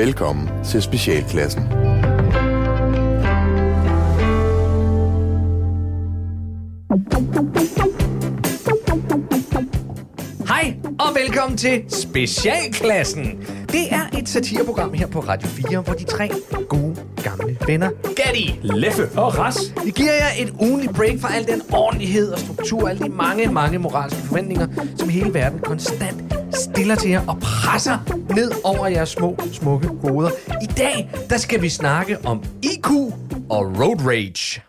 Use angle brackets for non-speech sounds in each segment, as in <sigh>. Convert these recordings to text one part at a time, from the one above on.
Velkommen til Specialklassen. Hej og velkommen til Specialklassen. Det er et satireprogram her på Radio 4, hvor de tre gode gamle venner, Gatti, Leffe og Ras. vi giver jer et ugenligt break fra al den ordentlighed og struktur, alle de mange, mange moralske forventninger, som hele verden konstant stiller til jer og presser ned over jeres små, smukke hoveder. I dag, der skal vi snakke om IQ og road rage.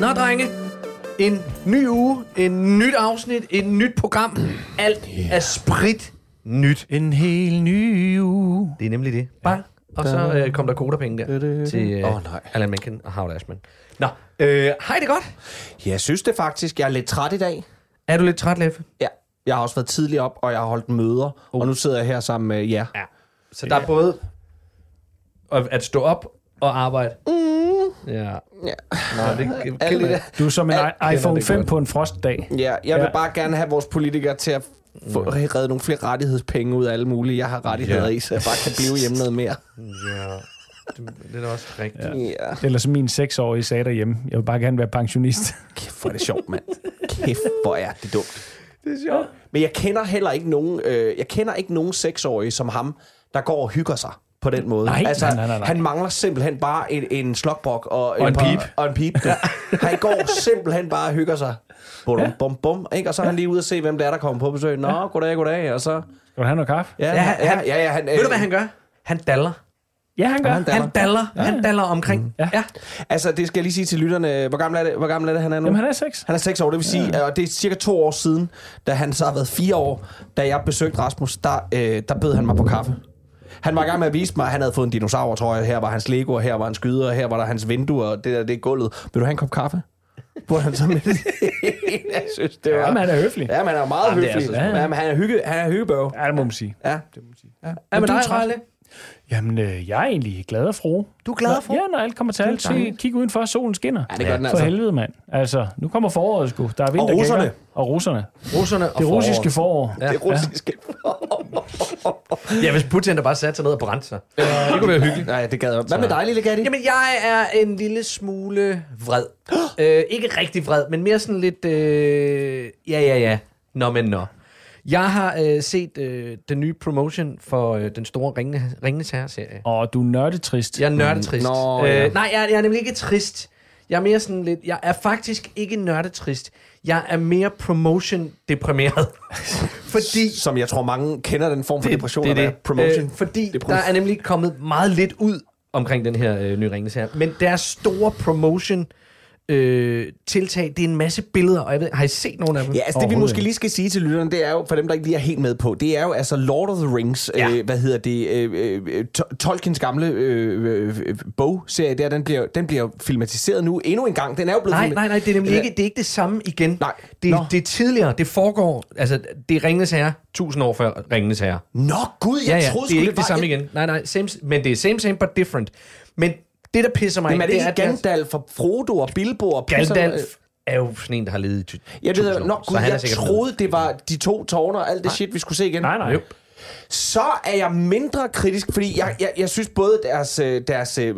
Nå, drenge. En ny uge, en nyt afsnit, et nyt program. Alt er sprit nyt. En helt ny uge. Det er nemlig det. Bang. Og så øh, kom der kodapenge der til øh, Åh, nej. Alan Menken og Howard Ashman. Nå, øh, hej det godt. Jeg synes det faktisk. Jeg er lidt træt i dag. Er du lidt træt, Leffe? Ja. Jeg har også været tidlig op, og jeg har holdt møder. Oh. Og nu sidder jeg her sammen med jer. Ja. Så der er både at stå op og arbejde. Mm. Ja. Ja. Nå, det, kan, det. Du er som en Alt iPhone det 5 godt. på en frostdag. ja jeg vil Ja. bare gerne have vores politikere til at få Mm. reddet nogle flere rettighedspenge ud af alle mulige. Jeg har rettigheder Ja. i, så jeg bare kan blive hjemme noget mere. ja. Det, det er da også rigtigt. Ja. Ja. Eller som min seksårige sagde derhjemme. Jeg vil bare gerne være pensionist. Kæft, hvor er det sjovt, mand. Kæft, hvor er det dumt. Det er sjovt. Men jeg kender heller ikke nogen, øh, jeg kender ikke nogen seksårige som ham, der går og hygger sig på den måde. Nej, altså, nej, nej, nej. Han mangler simpelthen bare en, en slokbok og, Og en par- pip. Og en pip. Ja. Han går simpelthen bare og hygger sig. Bum, Ja. bum, bum, ikke? Og så er han lige ude og se, hvem det er, der kommer på besøg. Nå, goddag, goddag. Og så... Skal du have noget kaffe? Ja, Ja, ja, han- ja, ja, han, Ved du, hvad han gør? Han daller. Ja, han gør. han Han daller. Han daller omkring. Ja. ja. Altså, det skal jeg lige sige til lytterne. Hvor gammel er det, hvor gammel er det han er nu? Jamen, han er seks. Han er 6 år, det vil sige, ja. og det er cirka to år siden, da han så har været fire år, da jeg besøgte Rasmus, der, øh, der bød han mig på kaffe. Han var i gang med at vise mig, at han havde fået en dinosaur, tror jeg. Her var hans Lego, og her var hans skyder, og her var der hans vindue, og det der, det er gulvet. Vil du have en kop kaffe? Burde han så med det? <laughs> jeg synes, det var... Jamen, han er høflig. Ja, men han er meget Jamen, det er høflig. så- Ja, men han er, hygge, han er hyggebøv. Ja, det må man sige. Ja. Er med du er dig, træt. Rejle? Jamen, øh, jeg er egentlig glad og fro. Du er glad for? Ja, når alt kommer til alt. Se, kig udenfor, solen skinner. Ja, det gør den For altså. helvede, mand. Altså, nu kommer foråret sgu. Der er vintergækker. russerne. Og russerne. Russerne og Det russiske foråret. forår. Ja. Det russiske. Ja, hvis Putin der bare satte sig ned og brændte sig. Det kunne være hyggeligt. Nej, det gad jeg. Hvad med dig, lille Gatti? Jamen, jeg er en lille smule vred. <gasps> øh, ikke rigtig vred, men mere sådan lidt... Øh, ja, ja, ja. Nå, men nå. Jeg har øh, set øh, den nye promotion for øh, den store Ringene, Ringenes Herre-serie. Og du er nørdetrist. Jeg er nørdetrist. Nå, ja. øh, nej, jeg, er- jeg er nemlig ikke trist. Jeg er mere sådan lidt... Jeg er faktisk ikke nørdetrist. Jeg er mere promotion-deprimeret. <laughs> Fordi... Som jeg tror, mange kender den form for depression. det, at er være det. Promotion. Øh, fordi Depression. der er nemlig kommet meget lidt ud omkring den her øh, nye Ringens her. Men deres store promotion øh, tiltag, det er en masse billeder, og jeg ved, har I set nogle af dem? Ja, altså det vi måske lige skal sige til lytterne, det er jo, for dem der ikke lige er helt med på, det er jo altså Lord of the Rings, Ja. ja. øh, hvad hedder det, øh, øh, To- Tolkiens gamle øh, øh, øh, bogserie der, den bliver, den bliver filmatiseret nu endnu en gang. Den er jo blevet Nej, nej, nej, det er nemlig ikke det, er ikke det samme igen. Nej. Det, Nå. det er tidligere, det foregår, altså det er Ringenes Herre, tusind år før Ringenes Herre. Nå gud, jeg Ja, ja, troede det er ikke det, var samme igen. Nej, nej, same, men det er same, same, but different. Men det, der pisser mig Jamen er det at deres- Gandalf og Frodo og Bilbo og Gandalf er jo sådan en, der har levet i ty- Jeg ved, nå, så gud, er jeg troede, det var de to tårner og alt det shit, vi skulle se igen. Nej, nej. Jo. Så er jeg mindre kritisk, fordi jeg, jeg, jeg synes både deres, øh, deres øh,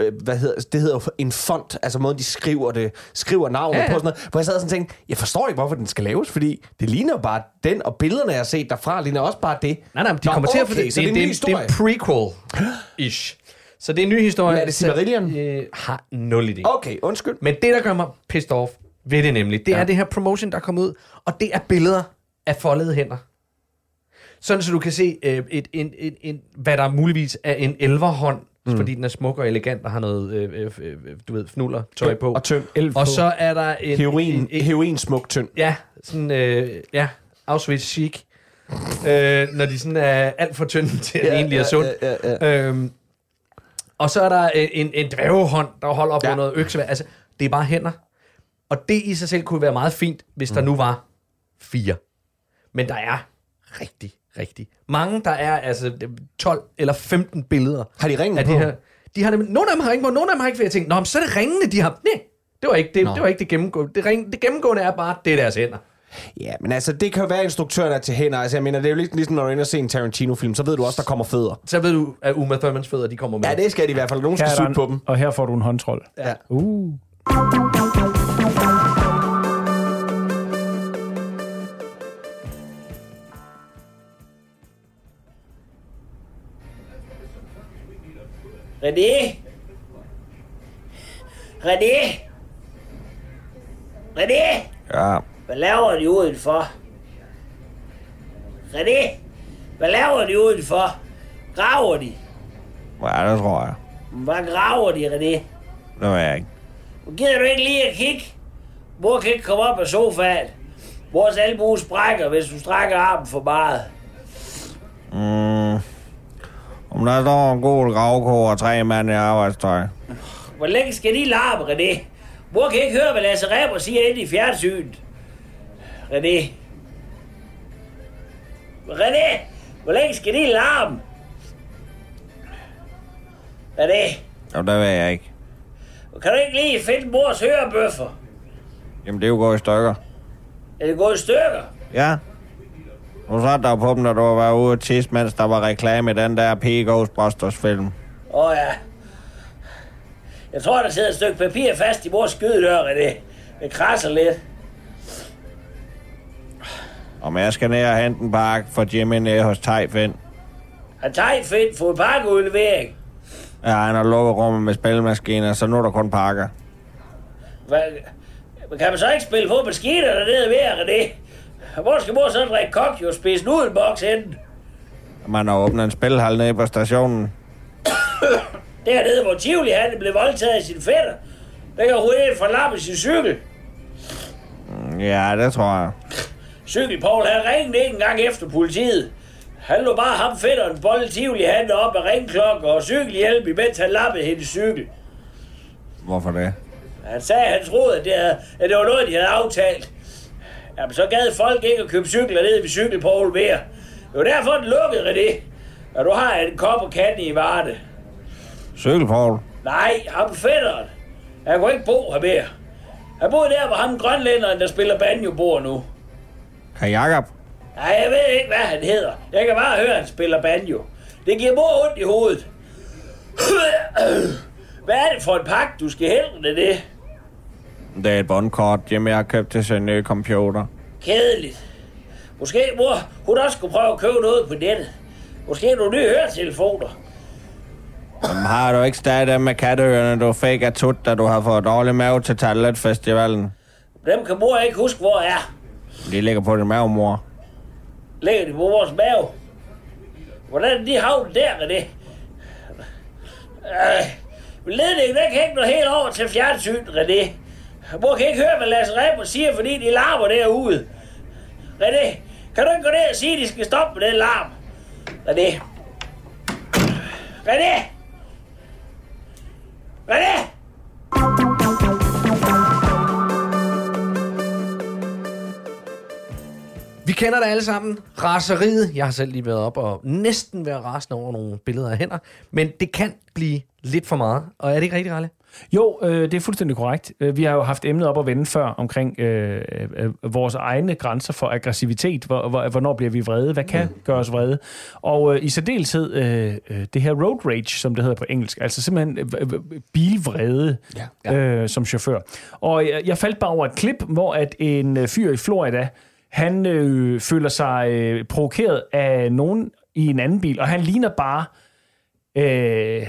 øh, hvad hedder, det hedder jo en font, altså måden de skriver det, skriver navnet Ja, ja, på sådan noget, hvor jeg sad sådan og tænkte, jeg forstår ikke, hvorfor den skal laves, fordi det ligner jo bare den, og billederne, jeg har set derfra, ligner også bare det. Nej, nej, men de Nå, kommer til at... okay, så det er en det, ny det, det er en prequel-ish. <gasps> Så det er en ny historie. Men er det Silmarillion? Øh, har nul idé. Okay, undskyld. Men det, der gør mig pissed off ved det nemlig, det ja. er det her promotion, der er kommet ud, og det er billeder af foldede hænder. Sådan, så du kan se, øh, et, en, en, en, hvad der muligvis er en elverhånd, mm. fordi den er smuk og elegant og har noget, øh, øh, øh, du ved, fnuller tøj på. Og tynd. Elf Og så er der en... Heroin, en, en heroin smuk tynd. ja, sådan, øh, ja, Auschwitz chic. øh, når de sådan er alt for tynde til at ja, egentlig er sund. Ja, ja, ja. Øhm, og så er der øh, en, en dværgehånd, der holder op ja. På noget øksevær. Altså, det er bare hænder. Og det i sig selv kunne være meget fint, hvis mm. der nu var fire. Men der er rigtig, rigtig mange. Der er altså 12 eller 15 billeder Har de ringen på? de her. De har nemlig, nogle af dem har ringen på, nogle af dem har ikke, for jeg tænkte, Nå, men så er det ringene, de har. Nej, det var ikke det, Nå. det, var ikke det gennemgående. Det, ring, det gennemgående er bare, det er deres hænder. Ja, men altså, det kan jo være, at instruktøren er til hænder. Altså, jeg mener, det er jo lidt ligesom, når du er inde og se en Tarantino-film, så ved du også, der kommer fødder. Så ved du, at Uma Thurmans fødder, de kommer med. Ja, det skal de i hvert fald. Nogen skal sutte på dem. Og her får du en håndtrold. Ja. Uh. René? René? René? Ja. Hvad laver de udenfor? René? Hvad laver de udenfor? Graver de? Ja, det tror jeg. Hvad graver de, René? Det ved jeg ikke. Gider du ikke lige at kigge? Mor kan ikke komme op af sofaen. Vores albue sprækker, hvis du strækker armen for meget. Mm. Om der står en god gravkog og tre mand i arbejdstøj. Hvor længe skal de larme, René? Mor kan ikke høre, hvad Lasse Reber siger inde i fjernsynet. René. René, hvor længe skal de larme? René, Jo, det ved jeg ikke. kan du ikke lige finde mors hørebøffer? Jamen, det er jo gået i stykker. Er det gået i stykker? Ja. Nu satte der på dem, når du var ude og tisse, mens der var reklame i den der P. Ghostbusters film. Åh oh, ja. Jeg tror, der sidder et stykke papir fast i vores skydedør, René. Det krasser lidt. Om jeg skal ned og hente en pakke for Jimmy nede hos Tejfind. Har Tejt fedt fået pakkeudlevering? Ja, han har lukket rummet med spilmaskiner, så nu er der kun pakker. Hvad? Men kan man så ikke spille på maskiner dernede ved, René? Hvor skal mor så drikke kokjo og spise nudelboks hen? Man har åbnet en spilhal nede på stationen. <coughs> Dernede, hvor Tivoli han blev voldtaget af sin fætter. Der kan hun ind forlappe sin cykel. Ja, det tror jeg. Cykelpaul, han ringede ikke engang efter politiet. Han lå bare ham fætteren bolle Tivoli han op med ringklokke og cykelhjelm, imens han lappede hendes cykel. Hvorfor det? Han sagde, at han troede, at det, havde, at det var noget, de havde aftalt. Jamen, så gad folk ikke at købe cykler ned ved cykelpål mere. Det var derfor, den lukkede, René. Og du har en kop og kande i Varde. Cykelpål. Nej, ham fætteren. Han kunne ikke bo her mere. Han boede der, hvor ham grønlænderen, der spiller banjo, bor nu. Kan Jakob? Nej, jeg ved ikke, hvad han hedder. Jeg kan bare høre, at han spiller banjo. Det giver mor ondt i hovedet. <clears throat> Hvad er det for en pakke, du skal hælde det? Det er et bondkort, Jimmy har købt til sin nye computer. Kedeligt. Måske mor, hun også skulle prøve at købe noget på nettet. Måske nogle nye høretelefoner. Jamen, har du ikke stadig dem med katteørerne, du fik af tut, da du har fået dårlig mave til Tallet-festivalen? Dem kan mor ikke huske, hvor er. Det ligger på din mave, mor. Ligger det på vores mave? Hvordan er de havn der, med det? Øh, ledningen, den kan ikke nå helt over til fjernsynet, René. Mor kan ikke høre, hvad Lasse Reber siger, fordi de larmer derude. René, kan du ikke gå ned og sige, at de skal stoppe med den larm? René. René! René! Kender det alle sammen. Raseriet. Jeg har selv lige været op og næsten været rasende over nogle billeder af hænder. Men det kan blive lidt for meget. Og er det ikke rigtigt, Ralle? Jo, øh, det er fuldstændig korrekt. Øh, Vi har jo haft emnet op at vende før omkring øh, øh, vores egne grænser for aggressivitet. Hvor, hvor, hvornår bliver vi vrede? Hvad kan gøre os vrede? Og øh, i særdeleshed øh, øh, det her road rage, som det hedder på engelsk. Altså simpelthen øh, øh, bilvrede Ja. øh, som chauffør. Og jeg, jeg faldt bare over et klip, hvor at en fyr i Florida, han øh, føler sig øh, provokeret af nogen i en anden bil, og han ligner bare... Øh,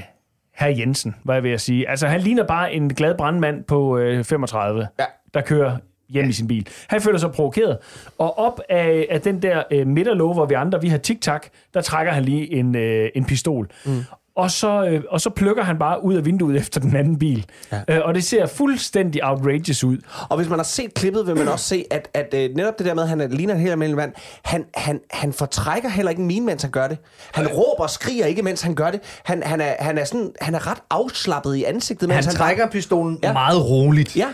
herr Jensen, hvad jeg ved at sige. Altså, han ligner bare en glad brandmand på øh, 35, Ja. der kører hjem i sin bil. Han føler sig provokeret. Og op af, af den der øh, midterlåge, hvor vi andre, vi har tic-tac, der trækker han lige en, øh, en pistol. Mm. Og så, øh, og så plukker han bare ud af vinduet <laughs> efter den anden bil. Ja. Øh, og det ser fuldstændig outrageous ud. Og hvis man har set klippet, vil man også se, at, at uh, netop det der med, at han er- ligner en helt almindelig mand, han, han, han fortrækker heller ikke en mine, mens han gør det. Han råber og skriger ikke, mens han gør det. Han, han, er, han, er, sådan, han er ret afslappet i ansigtet, Han mens han, trækker pistolen. Ja. meget roligt. Ja,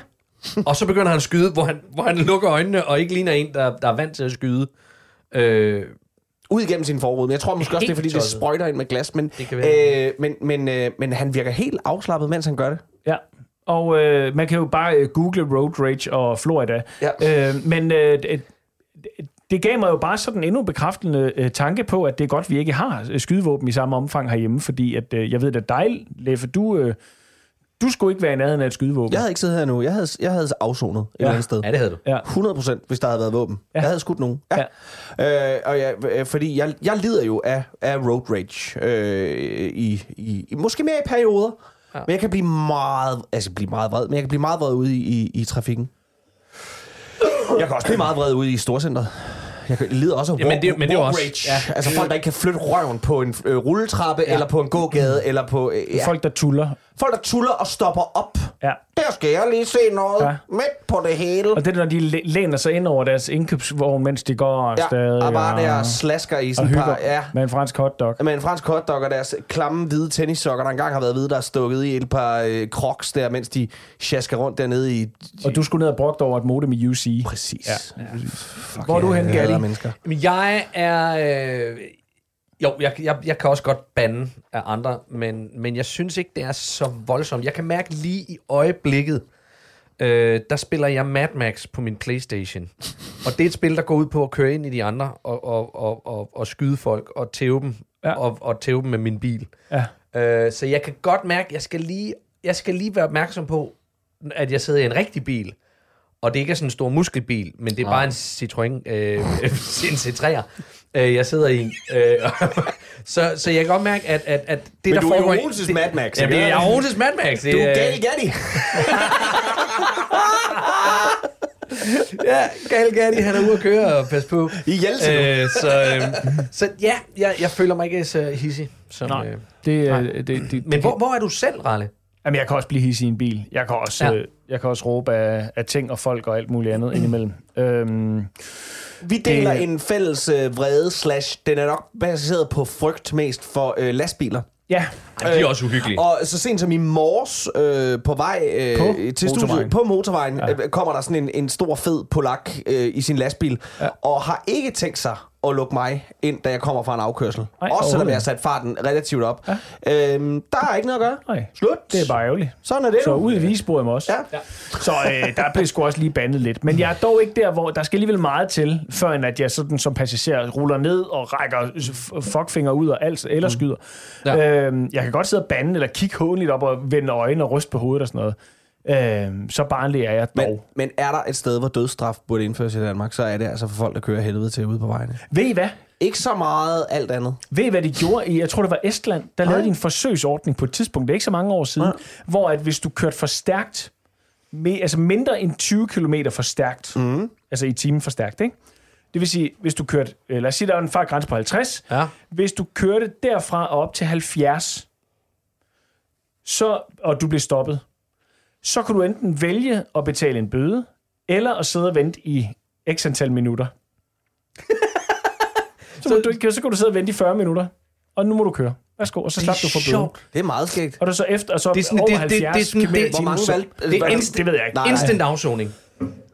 <laughs> Og så begynder han at skyde, hvor han, hvor han lukker øjnene og ikke ligner en, der, der er vant til at skyde. Øh, ud igennem sin forrude. Men jeg tror måske også, det er, fordi det sprøjter ind med glas. Men, øh, men, men, øh, men han virker helt afslappet, mens han gør det. Ja. Og øh, man kan jo bare øh, google road rage og Florida. Ja. Øh, men øh, det- gav mig jo bare sådan en endnu bekræftende øh, tanke på, at det er godt, vi ikke har øh, skydevåben i samme omfang herhjemme, fordi at, øh, jeg ved, at dig, Leffe, du, øh, du skulle ikke være i nærheden af et skydevåben. Jeg havde ikke siddet her nu. Jeg havde, jeg havde afsonet et Ja. eller andet sted. Ja, det havde du. Ja. 100 procent, hvis der havde været våben. Ja. Jeg havde skudt nogen. Ja. Ja. Øh, og jeg, øh, fordi jeg, jeg lider jo af, af road rage. Øh, i, i, i, måske mere i perioder. Ja. Men jeg kan blive meget, altså blive meget vred, men jeg kan blive meget vred ude i, i, i trafikken. Jeg kan også blive meget vred ude i storcenteret. Jeg lider også af Ja, men det- men det er også- rage. Ja. Altså folk, der ikke kan flytte røven på en øh, rulletrappe, ja. eller på en gågade, eller på... Øh, ja. Folk, der tuller. Folk, der tuller og stopper op. Ja. Der skal jeg lige se noget Ja. midt på det hele. Og det er, når de læ- læner sig ind over deres indkøbsvogn, mens de går Ja, stadig. og bare der og, slasker i og sådan par... Ja, med en fransk hotdog. med en fransk hotdog og deres klamme hvide tennissokker, der engang har været hvide, der er stukket i et par øh, crocs der, mens de sjasker rundt dernede i... Og du skulle ned og brugt over et modem i UC. Præcis. Ja. Ja. Fuck, Hvor er du jeg henne, Gatti? mennesker. Men jeg er... Øh, jo, jeg, jeg, jeg kan også godt bande af andre, men, men jeg synes ikke, det er så voldsomt. Jeg kan mærke lige i øjeblikket, øh, der spiller jeg Mad Max på min Playstation. Og det er et spil, der går ud på at køre ind i de andre og, og, og, og, og skyde folk og tæve dem, Ja. og, og tæve dem med min bil. Ja. Øh, så jeg kan godt mærke, jeg skal lige, jeg skal lige være opmærksom på, at jeg sidder i en rigtig bil. Og det ikke er sådan en stor muskelbil, men det er bare en Citroën, øh, <laughs> en C3'er, øh, jeg sidder i. Øh, <laughs> så, så jeg kan godt mærke, at, at, at det, Men der du er foregår... Jones' det- Mad Max, Jamen, det er Jones' Mad Max. Det, Du er gal, Gatti. <laughs> Ja, Gal Gatti, han er ude at køre og passe på. I Jeltsin. Øh, så, øh, så ja, jeg, jeg føler mig ikke så hissig. Som, Nej, øh, det, nej. det, det, det, men hvor, hvor er du selv, Ralle? Jamen, jeg kan også blive hissig i en bil. Jeg kan også, Ja. ja. øh, jeg kan også råbe af, af ting og folk og alt muligt andet indimellem. Øhm, Vi deler det- en fælles øh, vrede slash, den er nok baseret på frygt mest for øh, lastbiler. ja, Ej, de er også uhyggelige. Og så sent som i morges øh, på vej øh, På til studiet, motorvejen. på motorvejen, ja. øh, kommer der sådan en, en stor fed polak øh, i sin lastbil, ja. og har ikke tænkt sig at lukke mig ind, da jeg kommer fra en afkørsel. Nej, Også selvom jeg har sat farten relativt op. Ja. Øhm, der er ikke noget at gøre. nej. Slut. Det er bare ærgerligt. Sådan er det Så ud i visebordet med os. Ja. Ja. Så øh, der blev sgu også lige bandet lidt. Men jeg er dog ikke der, hvor der skal alligevel meget til, før end at jeg sådan som passager ruller ned og rækker fuckfinger ud og alt, eller skyder. Ja. Ja. Øhm, jeg kan godt sidde og bande, eller kigge håndeligt op og vende øjnene og ryste på hovedet og sådan noget. Øhm, så barnlig er jeg dog. Men, men er der et sted, hvor dødsstraf burde indføres i Danmark, så er det altså for folk, der kører helvede til ude på vejene. Ved I hvad? Ikke så meget alt andet. Ved I, hvad de gjorde i, jeg tror det var Estland, der lavede de en forsøgsordning på et tidspunkt, det er ikke så mange år siden, Nej. hvor at hvis du kørte for stærkt, med, altså mindre end 20 km for stærkt, mm. altså i timen for stærkt, ikke? Det vil sige, hvis du kørte, øh, lad os sige, der er en fartgrænse på 50, Ja. hvis du kørte derfra og op til 70, så, og du blev stoppet, så kan du enten vælge at betale en bøde, eller at sidde og vente i x antal minutter. <laughs> så, må du så kan du sidde og vente i 40 minutter, og nu må du køre. Værsgo, og så slap du for bøden. Det er meget skægt. Og du så efter, og så Det er sådan- over det- det- 70 det er kilometer i det- Hvor mange så- valg? Det er instant, Det ved jeg ikke. Nej, instant afsoning.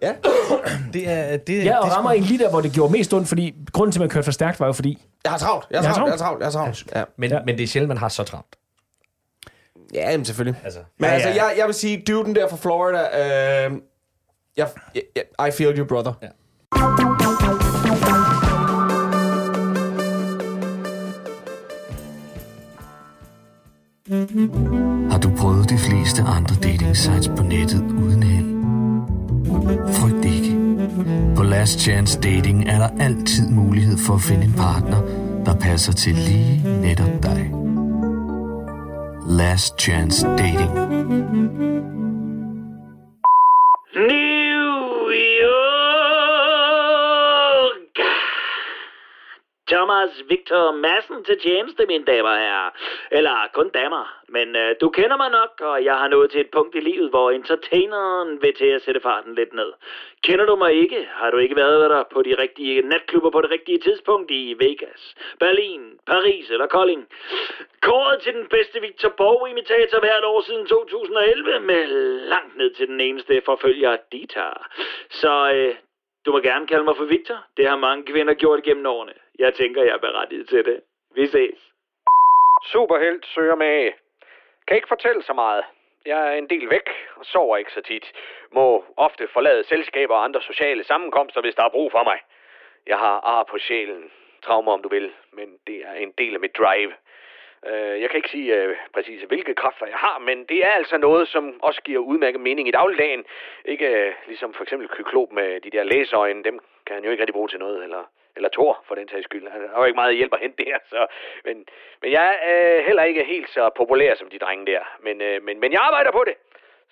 Ja. <clears throat> Det er, det, Ja, og det er rammer en lige der, hvor det gjorde mest ondt, fordi grunden til, at man kørte for stærkt, var jo fordi... Jeg har travlt. Jeg har Jeg har travlt. Jeg har travlt. Jeg har travlt. Ja, Men, Ja. men det er sjældent, man har så travlt. Ja jamen, selvfølgelig. Altså. Men Ja, altså, ja. jeg, jeg vil sige, duden der fra Florida, øh, jeg, jeg, I feel you, brother. Ja. Har du prøvet de fleste andre dating sites på nettet uden held? Frygt ikke. På Last Chance Dating er der altid mulighed for at finde en partner, der passer til lige netop. Last Chance Dating. Victor Massen til tjeneste, mine damer og herrer. Eller kun damer. Men øh, du kender mig nok, og jeg har nået til et punkt i livet, hvor entertaineren vil til at sætte farten lidt ned. Kender du mig ikke? Har du ikke været der på de rigtige natklubber på det rigtige tidspunkt i Vegas, Berlin, Paris eller Kolding? Kåret til den bedste Victor Borg-imitator hvert år siden 2011, med langt ned til den eneste forfølger Dita. Så øh, du må gerne kalde mig for Victor. Det har mange kvinder gjort gennem årene. Jeg tænker, jeg er berettiget til det. Vi ses. Superhelt søger med. Kan ikke fortælle så meget. Jeg er en del væk og sover ikke så tit. Må ofte forlade selskaber og andre sociale sammenkomster, hvis der er brug for mig. Jeg har ar på sjælen. Traumer, om du vil. Men det er en del af mit drive. Øh, jeg kan ikke sige øh, præcis, hvilke kræfter jeg har, men det er altså noget, som også giver udmærket mening i dagligdagen. Ikke øh, ligesom for eksempel kyklop med de der læseøjne, dem kan han jo ikke rigtig bruge til noget, eller, eller Thor for den sags skyld. Der er jo ikke meget hjælp at hente der, så, men, men jeg er øh, heller ikke helt så populær som de drenge der. Men, øh, men, men jeg arbejder på det,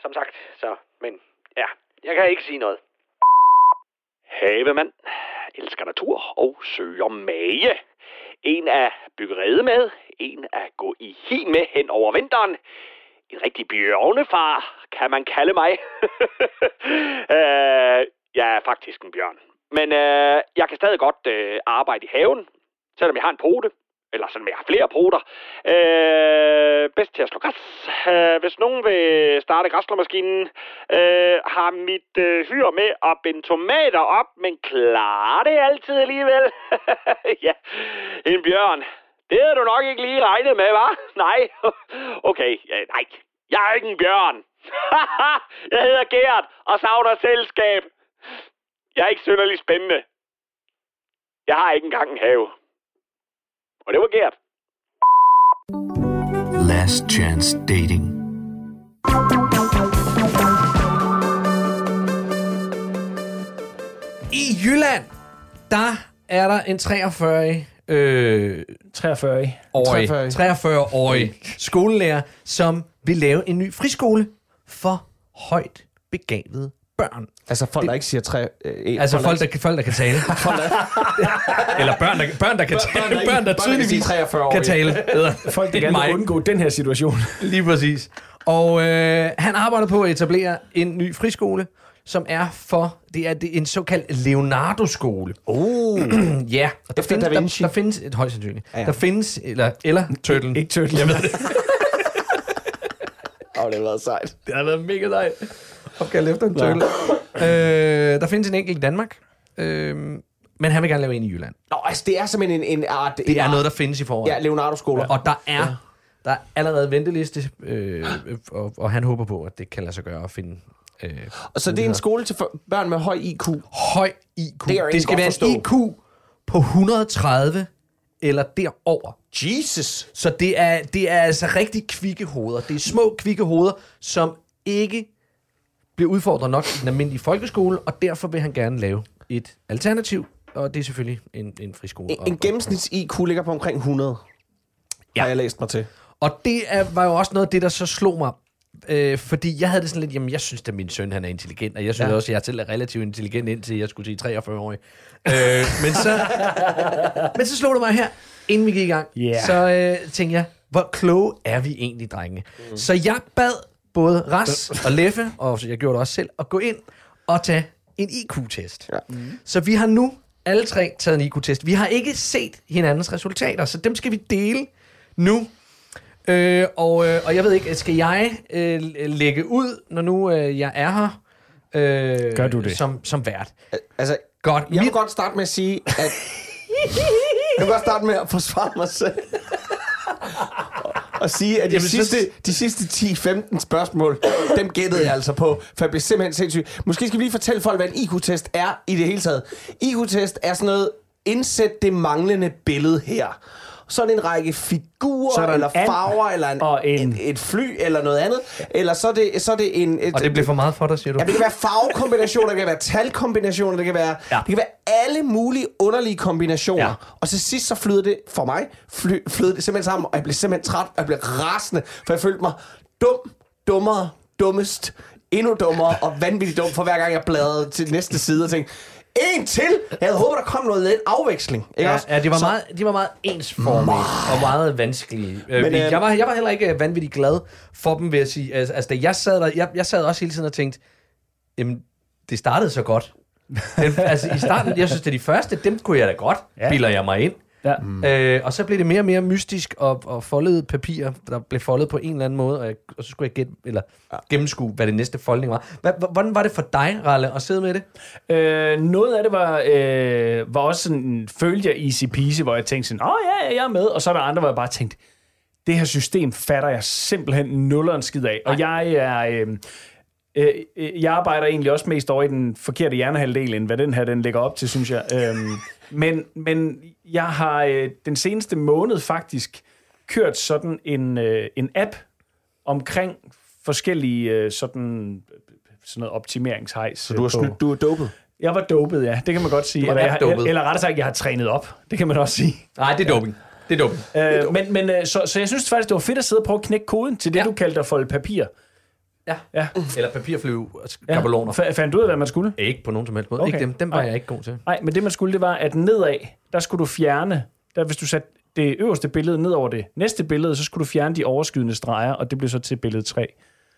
som sagt. Så, men ja, jeg kan ikke sige noget. Havemand elsker natur og søger mage. En at bygge rede med, en at gå i hi med hen over vinteren. En rigtig bjørnefar, kan man kalde mig. <laughs> øh, jeg er faktisk en bjørn. Men øh, jeg kan stadig godt øh, arbejde i haven, selvom jeg har en pote. Eller selvom jeg har flere poter. Øh, bedst til at slå græs. Øh, hvis nogen vil starte græsslåmaskinen, øh, har mit øh, hyr med at binde tomater op, men klarer det altid alligevel. <laughs> ja, en bjørn. Det havde du nok ikke lige regnet med, var? <laughs> Nej. <laughs> Okay, ja, nej. Jeg er ikke en bjørn. jeg hedder Gert og savner selskab. Jeg er ikke synderligt spændende. Jeg har ikke engang en have. Og det var Gert. Last Chance Dating. I Jylland, der er der en 43-årig øh, 43. årig, 43. 43-årig skolelærer, som vil lave en ny friskole for højt begavede børn. Altså folk, der ikke siger tre... Øh, Altså folk, der, kan- folk, der kan tale. <laughs> Eller børn, der, børn, der kan tale. ikke- Børn, der børn, der tydeligvis 43 år. kan tale. <laughs> Folk, der gerne vil undgå den her situation. Lige præcis. Og øh, han arbejder på at etablere en ny friskole, som er for, det er, det er en såkaldt Leonardo-skole. Oh. <clears throat> Ja, og der Efter findes, Da Vinci. Der, der findes et højst sandsynligt. Ja, ja. Der findes, eller, eller Turtle. Ikke Turtle, jeg ved det. <laughs> Åh, oh, det har været sejt. Det har været mega sejt. Opkaldt efter en Turtle. øh, der findes en enkelt i Danmark, øh, men han vil gerne lave en i Jylland. Nå, altså det er simpelthen en, en art... Det er noget, der findes i forvejen. Ja, Leonardo-skoler. Og der er, der er allerede venteliste, øh, og, og han håber på, at det kan lade sig gøre at finde øh, Og så det er en skole til for- børn med høj IQ. høj IQ. Det det skal være en IQ på 130 eller derover. Jesus! Så det er, det er altså rigtig kvikke hoveder. Det er små, kvikke hoveder, som ikke bliver udfordret nok i den almindelige folkeskole, og derfor vil han gerne lave et alternativ, og det er selvfølgelig en, en friskole. En, en gennemsnits IQ ligger på omkring 100. Ja. Har jeg læst mig til. Og det er, var jo også noget af det, der så slog mig. Øh, fordi jeg havde det sådan lidt, jamen jeg synes at min søn han er intelligent, og jeg synes ja. også, at jeg selv er relativt intelligent, indtil jeg skulle sige 43 år. Øh, men, så, <laughs> men så slog det mig her, inden vi gik i gang. Yeah. Så øh, tænkte jeg, hvor kloge er vi egentlig, drenge? Mm. Så jeg bad både Ras og Leffe, og jeg gjorde det også selv, at gå ind og tage en IQ-test. Ja. Mm. Så vi har nu alle tre taget en IQ-test. Vi har ikke set hinandens resultater, så dem skal vi dele nu. Øh, og, øh, og jeg ved ikke, skal jeg øh, lægge ud, når nu øh, jeg er her? Øh, Gør du det? Som, som vært. Altså, Godt. jeg vil Mit, godt starte med at sige, at... <laughs> jeg vil godt starte med at forsvare mig selv. <laughs> og sige, at de Jamen, så- sidste, de sidste 10-15 spørgsmål, dem gættede jeg altså på, for jeg blev simpelthen sindssyg. Måske skal vi lige fortælle folk, hvad en IQ-test er i det hele taget. IQ-test er sådan noget, indsæt det manglende billede her. Så er det en række figurer, er en eller farver, eller en, og en- et, et fly, eller noget andet. Eller så er det, så er det en... Et, og det blev for meget for dig, siger du? Ja, det kan være farvekombinationer, det kan være talkombinationer, det kan være, ja. Det kan være alle mulige underlige kombinationer. Ja. Ja. Og til sidst så flyder det, for mig, fly, flyder det simpelthen sammen, og jeg blev simpelthen træt, og jeg blev rasende, for jeg følte mig dum, dummere, dummest, endnu dummere og vanvittigt dum, for hver gang jeg bladrede til næste side og tænkte, en til! Jeg havde håbet, der kom noget lidt afveksling. Ikke Ja, også? ja, de var Så- meget, de var meget ensformige og meget vanskelige. Men, Men, øh, øh, jeg, var, jeg var heller ikke øh, vanvittigt glad for dem, vil jeg sige. Altså, altså da jeg sad der, jeg, jeg sad også hele tiden og tænkte, jamen, det startede så godt. <laughs> Den, altså i starten, jeg synes, det er de første, dem kunne jeg da godt. Ja. bilder jeg mig ind. Ja. Mm. Øh, og så blev det mere og mere mystisk og, og foldet papir, der blev foldet på en eller anden måde, og, jeg, og så skulle jeg gætte, eller gennemskue, hvad det næste foldning var. Hva, hvordan var det for dig, Ralle, at sidde med det? Øh, noget af det var, øh, var også sådan en følge af easy peasy, hvor jeg tænkte sådan, åh ja, ja, jeg er med. Og så er der andre, hvor jeg bare tænkte, det her system fatter jeg simpelthen nuller en skid af. Og jeg er... Øh, øh, øh, jeg arbejder egentlig også mest over i den forkerte hjernehalvdel, end hvad den her den lægger op til, synes jeg. Øhm, Men, men jeg har øh, den seneste måned faktisk kørt sådan en, øh, en app omkring forskellige øh, sådan, sådan noget optimeringshejs. Så du har snydt, du er dopet. Jeg var dopet, ja. Det kan man godt sige. Eller, jeg, eller, rettere sagt, jeg har trænet op. Det kan man også sige. Nej, det er doping. Det er doping. Øh, men men øh, så, så jeg synes faktisk, det var fedt at sidde og prøve at knække koden til det, ja. du kaldte at folde papir. Ja. Ja. Eller papirflyve og Ja. skabeloner. Fa- fandt du ud af, hvad man skulle? Ikke på nogen som helst måde. Okay. Ikke dem. Dem var Nej. jeg ikke god til. Nej, men det man skulle, det var, at nedad, der skulle du fjerne, der, hvis du satte det øverste billede ned over det næste billede, så skulle du fjerne de overskydende streger, og det blev så til billede 3.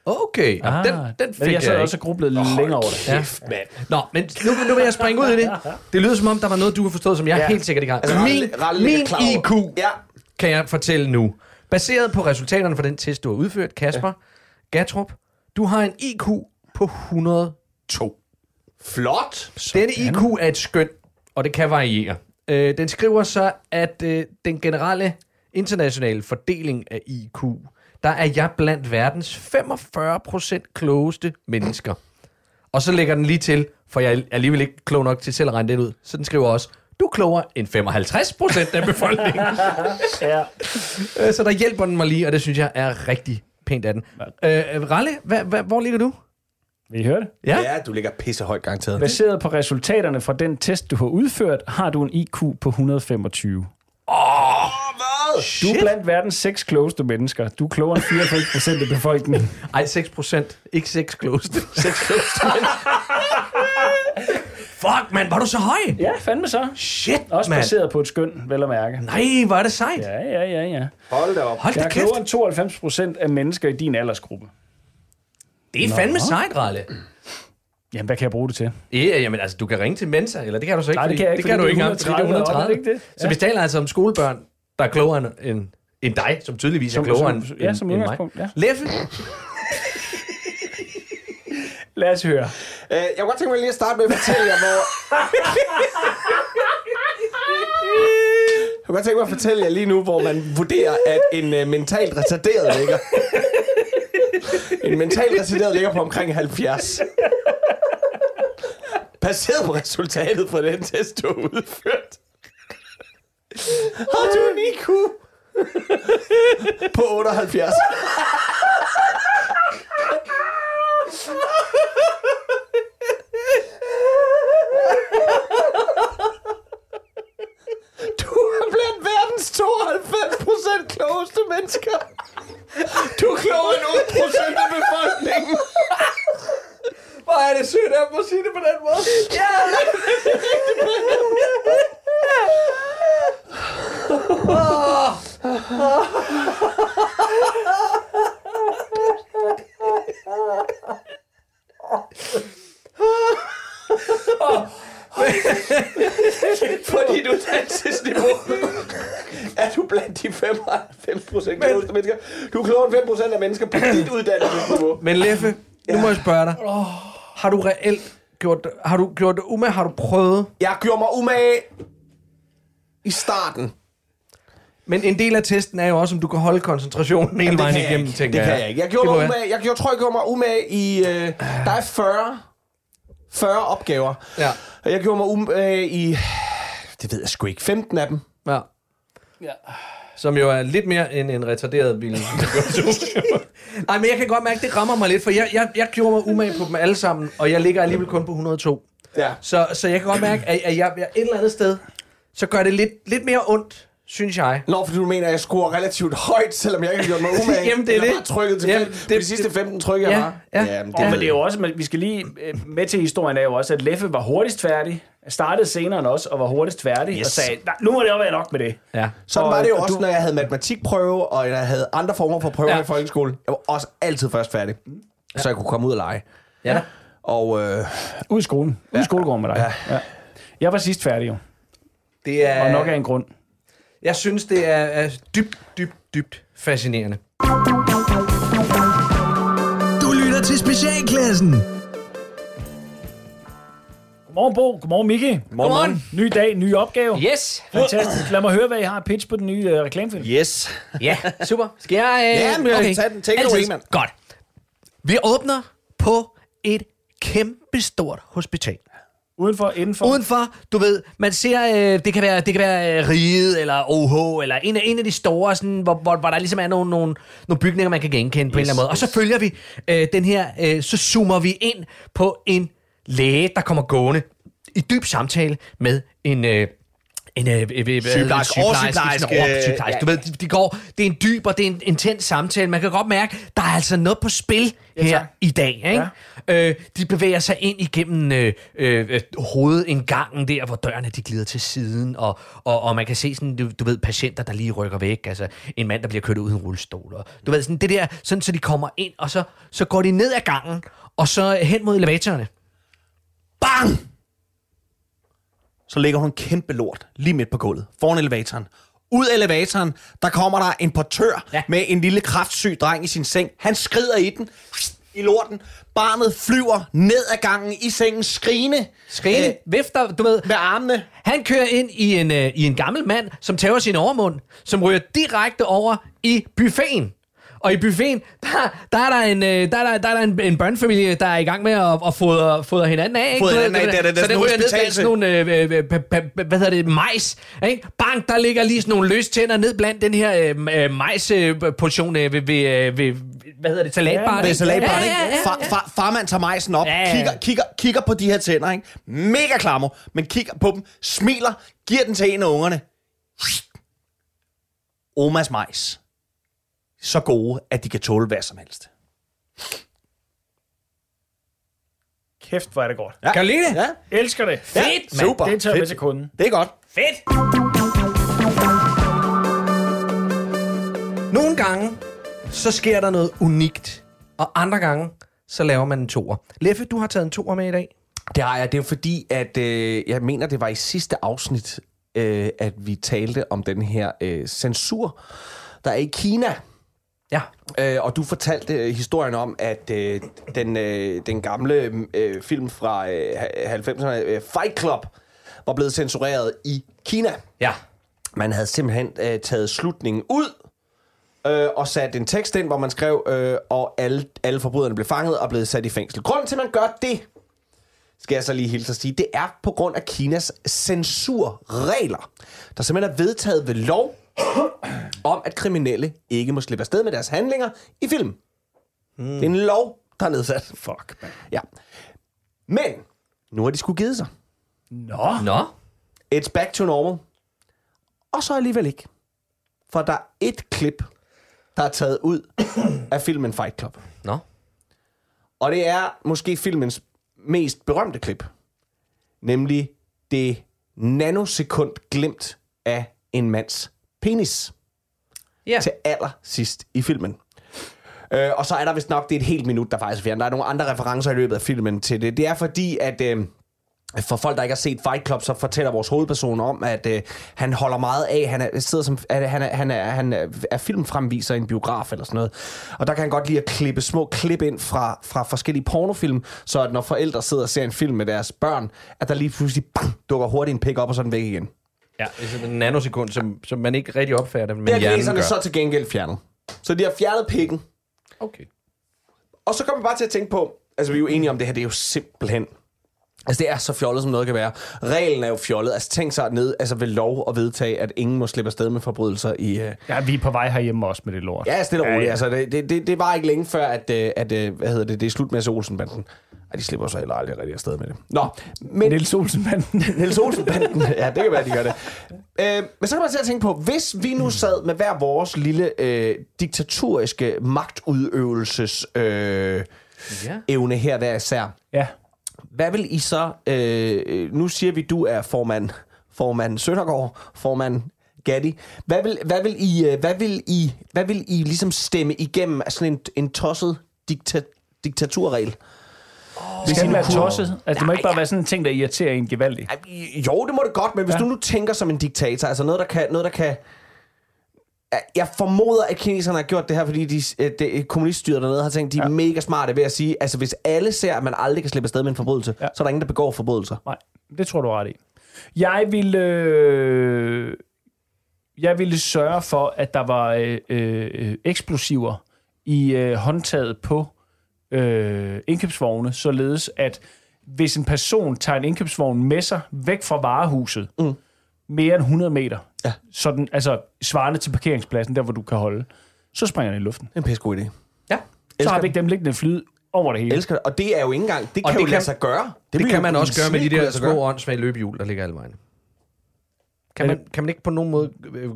Okay. Ah, den, den fik men jeg så jeg også grublet lidt længere over det. Ja. Nå, men nu, nu vil jeg springe ud i det. <laughs> Det lyder som om, der var noget, du har forstået, som jeg Ja. helt sikkert ikke har. Altså, min Ralle- min IQ Ja. kan jeg fortælle nu. Baseret på resultaterne fra den test, du har udført, Kasper ja. Gatrup, du har en IQ på 102. Flot. Denne IQ er et skøn, og det kan variere. Øh, den skriver så, at øh, den generelle internationale fordeling af IQ, der er jeg blandt verdens 45% klogeste mennesker. Og så lægger den lige til, for jeg er alligevel ikke klog nok til selv at regne det ud, så den skriver også, du er klogere end 55% af befolkningen. <laughs> Ja. Øh, så der hjælper den mig lige, og det synes jeg er rigtig pænt af den. Øh, Ralle, hva, hva, hvor ligger du? Vil I høre det? Ja. Ja, du ligger pissehøjt garanteret. Baseret på resultaterne fra den test, du har udført, har du en IQ på 125. Du er blandt verdens seks klogeste mennesker. Du er klogere end 94 procent af befolkningen. Ej, 6%. Ikke 6 klogeste. 6 klogeste. <laughs> Fuck, mand, var du så høj? Ja, fandme så. Shit, Også mand. baseret på et skøn, vel at mærke. Nej, er det sejt. Ja, ja, ja, ja. Hold da op. Hold da er kæft. klogere end 92 procent af mennesker i din aldersgruppe. Det er fandme sejt, Ralle. Jamen, hvad kan jeg bruge det til? Ja, jamen altså, du kan ringe til Mensa, eller det kan du så ikke. Nej, det kan jeg ikke, Det kan du ikke er fordi det er 130 op, er 130. det ikke det? Så vi taler altså om skolebørn, der er klogere end, end, dig, som tydeligvis er Som- klogere som- end, ja, som end mig. ja. Leffe, Lad os høre. Øh, jeg kunne godt tænke mig lige at starte med at fortælle jer, hvor... Jeg kunne godt tænke mig at fortælle jer lige nu, hvor man vurderer, at en uh, mentalt retarderet ligger. En mentalt retarderet ligger på omkring 70. Baseret på resultatet fra den test, du har udført. Har du en IQ på 78? Du er blandt verdens 92 procent klogeste mennesker. Du er klogere end 8 procent af befolkningen. hvor er det sødt af mig at sige det på den måde. Ja. Fordi du uddannelsesniveau er du blandt de 95 procent klogeste mennesker. Du er klogere end 5 procent af mennesker på dit uddannelsesniveau. Men Leffe, nu må jeg spørge dig. Har du reelt gjort, har du gjort det umage? Har du prøvet? Jeg gjorde mig umage i starten. Men en del af testen er jo også, om du kan holde koncentrationen hele det vejen kan jeg igennem, ikke. tænker Det kan jeg ikke. Jeg, gjorde Det mig må umage, jeg, jeg tror, jeg gjorde mig umage i... Øh, der er 40, 40 opgaver. Ja. Og jeg gjorde mig umage i... Det ved jeg sgu ikke. 15 af dem. Ja. ja. Som jo er lidt mere end en retarderet bil. <laughs> Nej, men jeg kan godt mærke, at det rammer mig lidt, for jeg, jeg, jeg gjorde mig umage på dem alle sammen, og jeg ligger alligevel kun på 102. Ja. Så, så jeg kan godt mærke, at, at jeg, jeg et eller andet sted, så gør det lidt, lidt mere ondt, synes jeg. Nå, fordi du mener, at jeg scorer relativt højt, selvom jeg ikke har gjort mig umage. <laughs> Jamen, det er Eller det. bare trykket til Jamen, fem, det- det, de sidste 15 tryk, jeg Ja, var. ja. Jamen, Ja, ved men det er jo jeg. også, men vi skal lige øh, med til historien er jo også, at Leffe var hurtigst færdig, startede senere end os, og var hurtigst færdig, yes. og sagde, "Nej, nu må det jo være nok med det. Ja. Sådan Og- var det jo og også, du- når jeg havde matematikprøve, og jeg havde andre former for prøver Ja. ja. i folkeskolen. Jeg var også altid først færdig, ja. så jeg kunne komme ud og lege. Ja. Og øh, Ud i skolen. Ud i skolegården med dig. Ja. Ja. Jeg var sidst færdig jo, Det er, og nok af en grund. Jeg synes, det er, er dybt, dybt, dybt fascinerende. Du lytter til Specialklassen. Godmorgen Bo, godmorgen Miki. Godmorgen. Ny dag, ny opgave. Yes. Fantastisk. Lad mig høre, hvad I har pitch på den nye uh, reklamefilm. yes. Ja, super. Skal jeg... Øh, Ja, men okay. tag den. Take it away, mand. Godt. Vi åbner på et kæmpestort hospital. Udenfor, indenfor. Udenfor, du ved, man ser, øh, det kan være, det kan være øh, Riget, eller OH, eller en af, en af de store, sådan, hvor, hvor, hvor der ligesom er nogle, nogle, nogle bygninger, man kan genkende på yes, en eller anden måde. Og så følger vi øh, den her, øh, så zoomer vi ind på en læge, der kommer gående i dyb samtale med en... Øh, en øh, øh, øh, Sygeplejerske, oversygeplejerske, sådan en oversygeplejerske. Du ved, de, de går, det er en dyb og det er en intens samtale. Man kan godt mærke, der er altså noget på spil her tak. i dag. Ikke? Ja. Øh, de bevæger sig ind igennem øh, øh, hovedindgangen der, hvor dørene de glider til siden, og, og, og man kan se sådan, du, du ved, patienter, der lige rykker væk, altså en mand, der bliver kørt ud i en rullestol. Og, du ved, sådan det der, sådan, så de kommer ind, og så, så går de ned ad gangen, og så hen mod elevatorerne. Bang! Så ligger hun kæmpe lort lige midt på gulvet, foran elevatoren. Ud af elevatoren, der kommer der en portør ja. Med en lille kraftsyg dreng i sin seng. Han skrider i den, i lorten. Barnet flyver ned ad gangen i sengen, skrigende. Skrine, Øh, vifter, du ved, med armene. Han kører ind i en, øh, i en gammel mand, som tæver sin overmund, som ryger direkte over i buffeten. Og i buffeten, der, der er der en, øh, der er der, der er der en, en børnefamilie, der er i gang med at, at fodre, fodre hinanden af. Ikke? Fodre ved, hinanden af, det er- det er så det nogle ryger ned blandt sådan nogle, øh, øh, øh, hvad hedder det, majs. Ikke? Bang, der ligger lige sådan nogle løs tænder ned blandt den her øh, øh, majsportion øh, ved, ved, ved, hvad hedder det, salatbar. Ved salatbaren, ja, ja, ja, ja. Far, far, farmand tager majsen op, ja. kigger, kigger, kigger på de her tænder, ikke? Mega klammer, men kigger på dem, smiler, giver den til en af ungerne. Omas majs. Så gode, at de kan tåle hvad som helst. Kæft, hvor er det godt. Ja. Kan du lide det? Ja, Elsker det. ja Fedt, mand. super. Det tager jeg med Fedt. til kunden. Det er godt. Fedt. Nogle gange, så sker der noget unikt, og andre gange, så laver man en toer. Leffe, du har taget en toer med i dag. Det har jeg. Det er jo fordi, at øh, jeg mener, det var i sidste afsnit, øh, at vi talte om den her øh, censur, der er i Kina. Ja. Øh, og du fortalte øh, historien om, at øh, den, øh, den gamle øh, film fra øh, 90'erne, øh, Fight Club, var blevet censureret i Kina. Ja. Man havde simpelthen øh, taget slutningen ud, øh, og sat en tekst ind, hvor man skrev, øh, og alle, alle forbryderne blev fanget og blevet sat i fængsel. Grunden til, at man gør det, skal jeg så lige hilse at sige, det er på grund af Kinas censurregler, der simpelthen er vedtaget ved lov <coughs> om, at kriminelle ikke må slippe afsted med deres handlinger i film. Mm. Det er en lov, der er nedsat. Fuck, man. Ja. Men, nu har de skulle givet sig. Nå. Nå. It's back to normal. Og så alligevel ikke. For der er et klip, der er taget ud af filmen Fight Club. Nå. Og det er måske filmens mest berømte klip. Nemlig det nanosekund glimt af en mands penis Ja. til allersidst i filmen. Øh, og så er der vist nok, det er et helt minut, der faktisk er. Der er nogle andre referencer i løbet af filmen til det. Det er fordi, at... Øh, for folk, der ikke har set Fight Club, så fortæller vores hovedperson om, at øh, han holder meget af, han er, sidder som, at han er, han er, han er, er filmfremviser i en biograf eller sådan noget. Og der kan han godt lide at klippe små klip ind fra, fra forskellige pornofilm, så at når forældre sidder og ser en film med deres børn, at der lige pludselig bang, dukker hurtigt en pik op, og så den væk igen. Ja, det er sådan en nanosekund, som, som man ikke rigtig opfatter, men Det har kineserne så til gengæld fjernet. Så de har fjernet pikken, Okay. Og så kommer vi bare til at tænke på, altså vi er jo enige om det her, det er jo simpelthen Altså, det er så fjollet, som noget kan være. Reglen er jo fjollet. Altså, tænk sig ned altså, ved lov at vedtage, at ingen må slippe afsted med forbrydelser i... Uh... Ja, vi er på vej herhjemme også med det lort. Ja, stille og Ja, roligt. ja. Altså, det, det, det, det var ikke længe før, at, øh, at øh, hvad hedder det, det er slut med Olsenbanden. Ej, de slipper så heller aldrig rigtig afsted med det. Nå, men... Niels Olsenbanden. <laughs> Niels Olsenbanden. ja, det kan være, de gør det. Øh, men så kan man til at tænke på, hvis vi nu sad med hver vores lille øh, diktaturiske magtudøvelses øh, Ja. evne her hver især, ja. Hvad vil I så... Øh, nu siger vi, du er formand, formand Søndergaard, formand Gatti. Hvad vil, hvad vil I, øh, hvad vil I, hvad vil I ligesom stemme igennem af sådan en, en tosset dikta, diktaturregel? Det skal være tosset. Altså, det må ikke bare være sådan en ting, der irriterer en gevaldigt. Jo, det må det godt, men hvis ja. du nu tænker som en diktator, altså noget, der kan... Noget, der kan jeg formoder, at kineserne har gjort det her, fordi de, øh, det, kommuniststyret dernede har tænkt, de er Ja. mega smarte ved at sige, altså hvis alle ser, at man aldrig kan slippe afsted med en forbrydelse, Ja. så er der ingen, der begår forbrydelser. Nej, det tror du ret i. Jeg ville, øh, jeg ville sørge for, at der var øh, øh, eksplosiver i øh, håndtaget på øh, indkøbsvogne, således at hvis en person tager en indkøbsvogn med sig væk fra varehuset, mm. Mere end 100 meter, Ja. sådan, altså svarende til parkeringspladsen, der hvor du kan holde, så springer den i luften. Det er en pisse god idé. Ja. Så har Elsker vi ikke dem liggende flyde over det hele. Elsker det. Og det er jo ikke engang... Det Og kan det jo kan- lade sig gøre. Det, vil kan man også gøre med de der små åndssvage løbehjul, der ligger alle vejen. Kan man, kan man ikke på nogen måde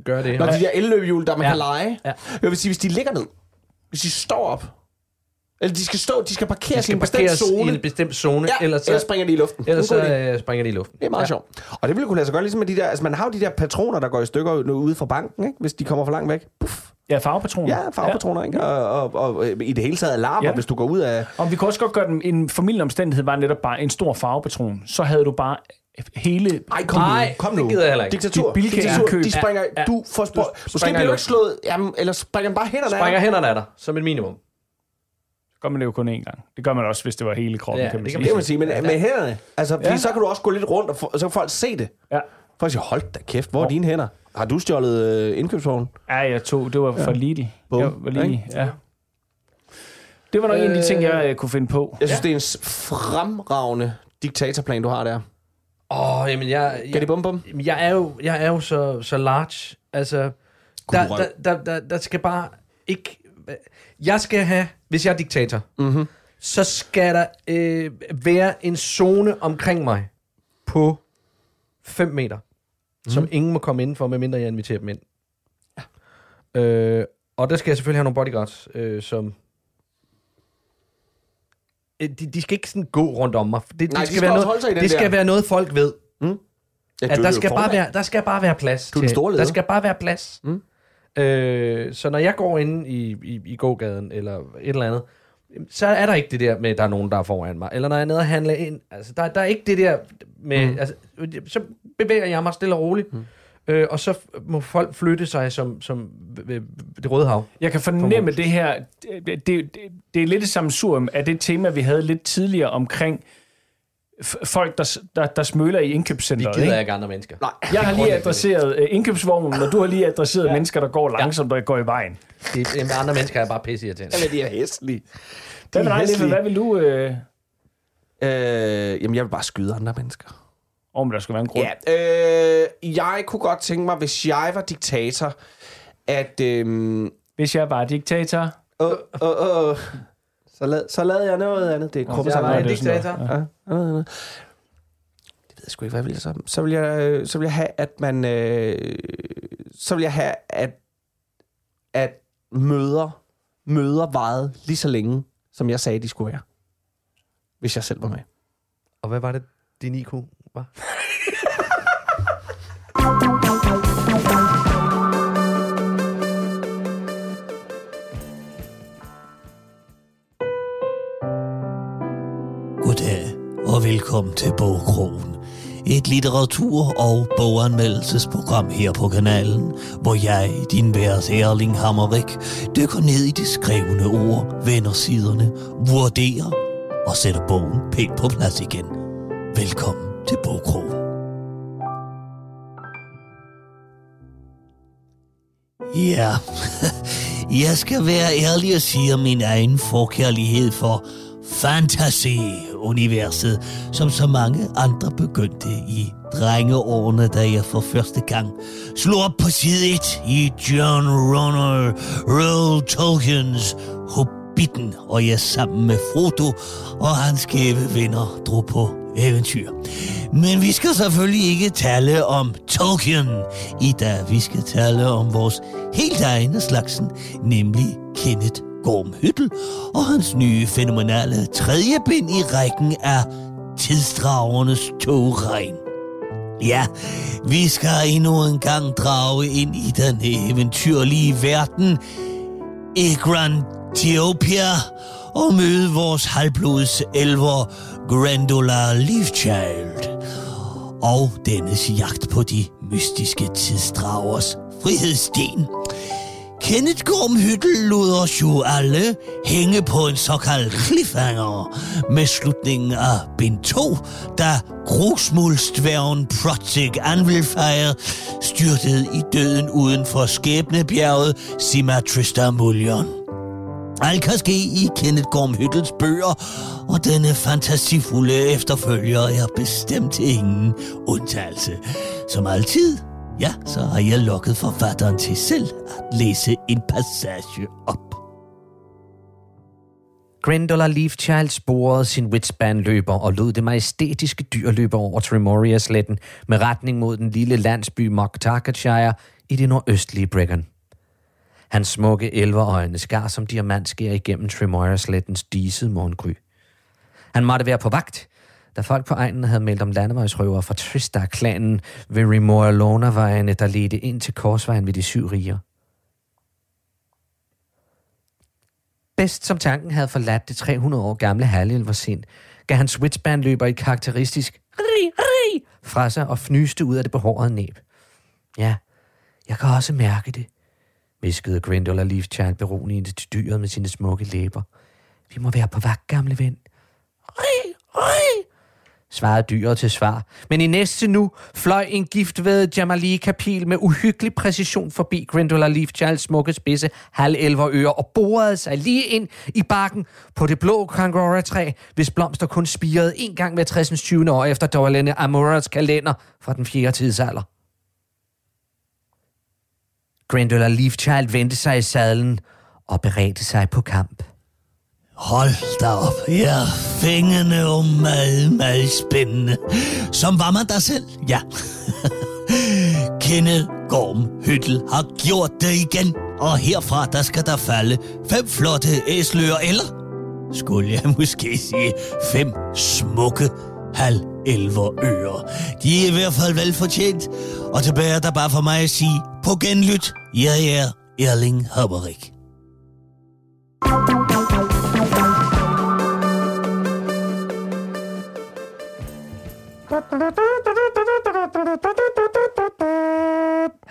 gøre det? Når de der elløbehjul, der man Ja. kan lege. Ja. Jeg vil sige, hvis de ligger ned, hvis de står op, eller de skal stå, de skal parkeres de i skal en bestemt parkeres i zone, en bestemt zone, ja, ellers, så, ellers springer de i luften. ellers Det er så øh, springer de i luften. Det er meget ja. sjovt. Og det ville kunne lade sig gøre, ligesom med de der... Altså, man har jo de der patroner, der går i stykker ude fra banken, ikke? hvis de kommer for langt væk. Puff. Ja, farvepatroner. Ja, farvepatroner, ikke? Og, og, og, i det hele taget alarmer, Ja. hvis du går ud af... Og vi kunne også godt gøre den, en formidlende omstændighed var netop bare en stor farvepatron. Så havde du bare hele... Ej, kom nu. Kom det nu. gider jeg heller ikke. Diktatur. De Diktatur. De springer... Ja, ja. Du får spor... Måske springer bliver du i ikke slået... Jamen, eller springer bare hænderne af. Springer hænderne af dig, som et minimum. Gør man det jo kun én gang. Det gør man også, hvis det var hele kroppen, Ja, kan man det sige. kan Det kan man sige, men ja. med hænderne. Altså, fordi Ja. så kan du også gå lidt rundt, og, få, og så kan folk se det. Ja. Folk siger, hold da kæft, hvor er dine hænder? Har du stjålet øh, indkøbsvognen? Ja, jeg tog. Det var for Lidl. Bum. Jeg var lige, Ikke? ja. Det var nok øh, en af de ting, jeg øh, kunne finde på. Jeg synes, ja. det er en fremragende diktatorplan, du har der. Åh, oh, jamen jeg... Kan det bum bum? Jeg er jo, jeg er jo så, så large. Altså, der, der, der, der, der skal bare ikke... Jeg skal have, hvis jeg er diktator, Mhm. så skal der øh, være en zone omkring mig på 5 meter, mm. som ingen må komme indenfor, medmindre jeg inviterer dem ind. Øh, og der skal jeg selvfølgelig have nogle bodyguards, øh, som... Øh, De, de skal ikke sådan gå rundt om mig. Det, Nej, det de skal, skal være noget, det skal være noget, folk ved. Ja, At er der skal, bare være, der skal bare være plads Du er til. Der skal bare være plads. Mm. Øh, så når jeg går ind i, i, i gågaden eller et eller andet, så er der ikke det der med, at der er nogen, der er foran mig. Eller når jeg er nede og handler ind. Altså, der, der er ikke det der med... Mm. Altså, så bevæger jeg mig stille og roligt. Mm. Øh, og så må folk flytte sig som, som det røde hav. Jeg kan fornemme det her. Det, det, det, er lidt et sammensurium af det tema, vi havde lidt tidligere omkring folk, der, der, der smøler i Vi indkøbscenteret. gider ikke? ikke andre mennesker. Nej. Jeg har lige adresseret uh, indkøbsvognen, og du har lige adresseret ja. Ja. mennesker, der går langsomt og går i vejen. Det, det, andre mennesker er bare pisse irriterende. Jamen, de er hæslige. Hvad, De er hæslige. hvad vil du... Øh, Øh, jamen, jeg vil bare skyde andre mennesker. om der skal være en grund? Ja, øh, jeg kunne godt tænke mig, hvis jeg var diktator, at... Øh, Hvis jeg var diktator... øh, øh, øh, så, lad, så lavede jeg noget andet. Det er krumme Jeg var en diktator. Ja, noget andet. Det ved jeg sgu ikke, hvad jeg ville så. Så vil jeg, øh, så vil jeg have, at man... Øh, så vil jeg have, at, at møder, møder varede lige så længe, som jeg sagde, de skulle være. Hvis jeg selv var med. Og hvad var det, din IQ var? <laughs> og velkommen til Bogkrogen. Et litteratur- og boganmeldelsesprogram her på kanalen, hvor jeg, din vært Erling Hammerik, dykker ned i de skrevne ord, vender siderne, vurderer og sætter bogen pænt på plads igen. Velkommen til Bogkrogen. Ja, <laughs> jeg skal være ærlig og sige om min egen forkærlighed for fantasy-universet, som så mange andre begyndte i drengeårene, da jeg for første gang slog op på side 1 i John Ronald Reuel Tolkiens Hobbiten, og jeg sammen med Frodo og hans skæve venner drog på eventyr. Men vi skal selvfølgelig ikke tale om Tolkien i dag. Vi skal tale om vores helt egne slagsen, nemlig Kenneth Gormhyttel og hans nye fænomenale tredje bind i rækken af tidsdragernes togregn. Ja, vi skal endnu en gang drage ind i den eventyrlige verden Egrantiopia og møde vores halvblods elver Grandola Leafchild og dennes jagt på de mystiske tidsdragers frihedssten. Kenneth Gormhyttel lod os jo alle hænge på en såkaldt cliffhanger med slutningen af bind 2, da grusmuldstværen Project Anvilfire styrtede i døden uden for skæbnebjerget Simatrista Mullion. Alt kan ske i Kenneth Gorm Hyttels bøger, og denne fantasifulde efterfølger er bestemt ingen undtagelse. Som altid, ja, så har jeg lukket forfatteren til selv at læse en passage op. Grendola Leafchild sporede sin Witspan-løber og lod det majestætiske dyr løbe over Tremoria-sletten med retning mod den lille landsby Mocktargetshire i det nordøstlige Brecon. Hans smukke elverøjne skar som diamantskær igennem Tremoria-slettens disede morgengry. Han måtte være på vagt, da folk på egnen havde meldt om landevejsrøver fra Tristar-klanen ved Remorelona-vejene, der ledte ind til korsvejen ved de syv riger. Bedst som tanken havde forladt det 300 år gamle halvelversind, gav han switchband-løber et karakteristisk ri, ri, fra sig og fnyste ud af det behårede næb. Ja, jeg kan også mærke det, viskede Grindola Leafchild beroligende til dyret med sine smukke læber. Vi må være på vagt, gamle ven. Ri, ri, svarede dyret til svar. Men i næste nu fløj en giftvædet Jamali-kapil med uhyggelig præcision forbi Grindola Leafchilds smukke spidse halvelver ører og borede sig lige ind i bakken på det blå Kangora-træ, hvis blomster kun spirede en gang ved 60. 20. år efter Dorlene Amoras kalender fra den fjerde tidsalder. Grindola Leafchild vendte sig i sadlen og beredte sig på kamp. Hold da op, ja, fængende og meget, meget spændende. Som var man der selv, ja. <laughs> Kenneth Gorm Hyttel har gjort det igen, og herfra der skal der falde fem flotte æsler, eller skulle jeg <laughs> måske sige fem smukke halv elver ører. De er i hvert fald velfortjent, og tilbage er der bare for mig at sige, på genlyt, jeg er Erling Haberik.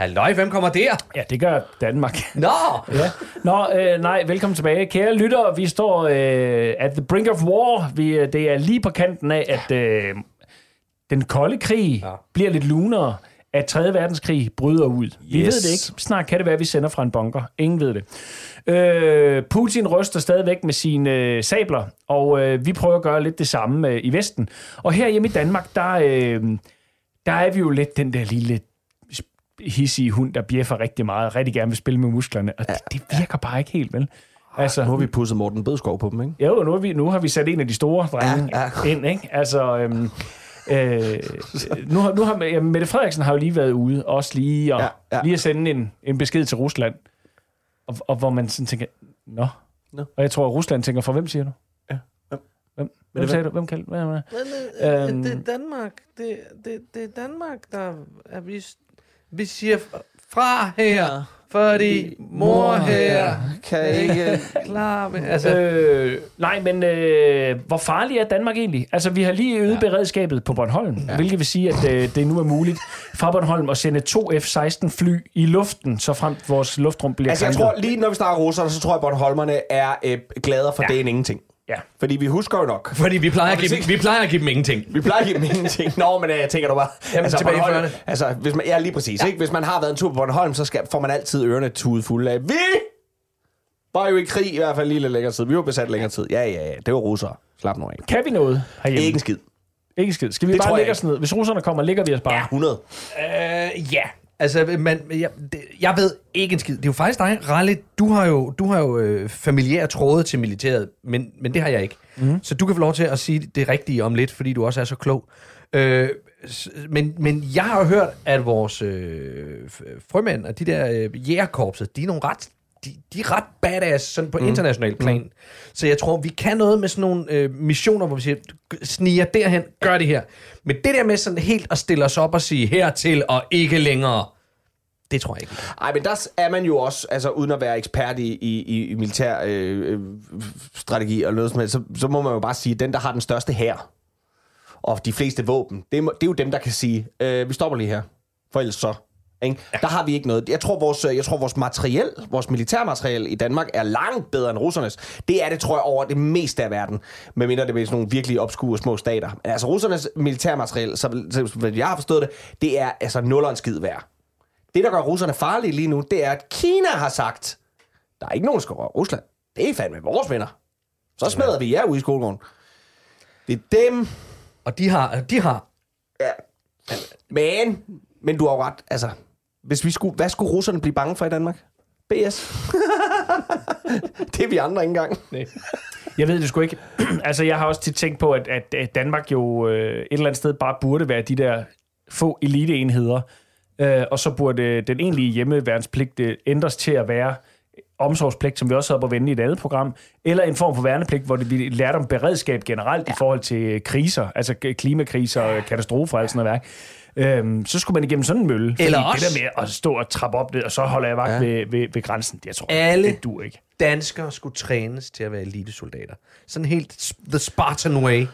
Halløj, hvem kommer der? Ja, det gør Danmark. Nå! <laughs> Ja. Nå, øh, nej, velkommen tilbage. Kære lyttere, vi står øh, at the brink of war. Vi, øh, det er lige på kanten af, at øh, den kolde krig ja. bliver lidt lunere, at 3. verdenskrig bryder ud. Yes. Vi ved det ikke. Snart kan det være, at vi sender fra en bunker. Ingen ved det. Øh, Putin ryster stadigvæk med sine øh, sabler, og øh, vi prøver at gøre lidt det samme øh, i Vesten. Og her hjemme i Danmark, der, øh, der er vi jo lidt den der lille hissige hund, der bjeffer rigtig meget, og rigtig gerne vil spille med musklerne, og det, det virker bare ikke helt, vel? Altså, nu har vi pusset Morten Bødskov på dem, ikke? Jo, nu har vi, nu har vi sat en af de store drenge Ja, ja, ja. ind, ikke? Altså, øhm, øh, nu har, nu har ja, Mette Frederiksen har jo lige været ude, også lige, og, Ja, ja, ja. ja. lige at sende en, en besked til Rusland, og, og hvor man sådan tænker, nå. Nå. Og jeg tror, at Rusland tænker, for hvem siger du? Ja, hvem? Hvem, hvem det- sagde du? Hvem kaldte hvad, hvad? Men, Øhm. øhm, det er Danmark. Det, det, det er Danmark, der er vi, vi siger fra her, fordi mor her Kan ikke... <laughs> klar med, altså, Øh, nej, men øh, hvor farlig er Danmark egentlig? Altså, vi har lige øget ja. beredskabet på Bornholm, ja. hvilket vil sige, at øh, det nu er muligt fra Bornholm at sende to F-16 fly i luften, så frem vores luftrum bliver Altså, jeg tror, lige når vi snakker russerne, så tror jeg, at Bornholmerne er øh, gladere for ja. det end ingenting. Ja. Fordi vi husker jo nok. fordi vi plejer, at give, dem- vi plejer at give dem ingenting. Vi plejer at give dem ingenting. Nå, men øh, jeg tænker du bare... Jamen, tilbage i Bornholm, 40'erne. altså, hvis man, ja, lige præcis. Ja. Ikke? Hvis man har været en tur på Bornholm, så skal, får man altid ørerne tudet fulde af. Vi var jo i krig i hvert fald lige lidt længere tid. Vi var besat længere tid. Ja, ja, ja. Det var russere. Slap nu af. Kan vi noget herhjemme? Ikke en skid. Ikke skid. Skal vi Det bare ikke. os ned? Hvis russerne kommer, ligger vi os bare. Ja, 100. Øh, ja. Altså, man, jeg, det, jeg ved ikke en skid. Det er jo faktisk dig, Ralle. Du har jo, du har jo øh, familiære tråde til militæret, men, men det har jeg ikke. Mm. Så du kan få lov til at sige det rigtige om lidt, fordi du også er så klog. Øh, men, men jeg har jo hørt, at vores øh, frømænd og de der øh, jægerkorpset, de er nogle ret de, de er ret badass sådan på mm. international plan. Mm. Så jeg tror, vi kan noget med sådan nogle øh, missioner, hvor vi siger, sniger derhen, gør det her. Men det der med sådan helt at stille os op og sige hertil og ikke længere, det tror jeg ikke. Ej, men der er man jo også, altså uden at være ekspert i, i, i militær øh, øh, strategi og noget som helst, så, så må man jo bare sige, at den, der har den største hær og de fleste våben, det er, det er jo dem, der kan sige, øh, vi stopper lige her, for ellers så. Ikke? Ja. Der har vi ikke noget. Jeg tror, vores, jeg tror, vores materiel, vores militærmateriel i Danmark er langt bedre end russernes. Det er det, tror jeg, over det meste af verden. Medmindre det er sådan nogle virkelig obskure små stater. Men altså, russernes militærmateriel, så, så jeg har forstået det, det er altså nul og en skid værd. Det, der gør russerne farlige lige nu, det er, at Kina har sagt, der er ikke nogen, der skal røre Rusland. Det er fandme vores venner. Så smadrer vi jer ude i skolegården. Det er dem. Og de har, de har Men, men du har jo ret. Altså, hvis vi skulle, hvad skulle russerne blive bange for i Danmark? BS. <laughs> det er vi andre ikke engang. Jeg ved det sgu ikke. <clears throat> altså, jeg har også tit tænkt på, at, at, Danmark jo øh, et eller andet sted bare burde være de der få eliteenheder. Øh, og så burde den egentlige hjemmeværnspligt øh, ændres til at være omsorgspligt, som vi også havde på vende i et andet program, eller en form for værnepligt, hvor det, vi lærte om beredskab generelt ja. i forhold til øh, kriser, altså klimakriser katastrofer og alt sådan noget værk. Øhm, så skulle man igennem sådan en mølle. Eller det også- der med at stå og trappe op det, og så holder jeg vagt ja. ved, ved, ved, grænsen, det jeg tror Alle- det dur ikke. danskere skulle trænes til at være elitesoldater. Sådan helt the Spartan way.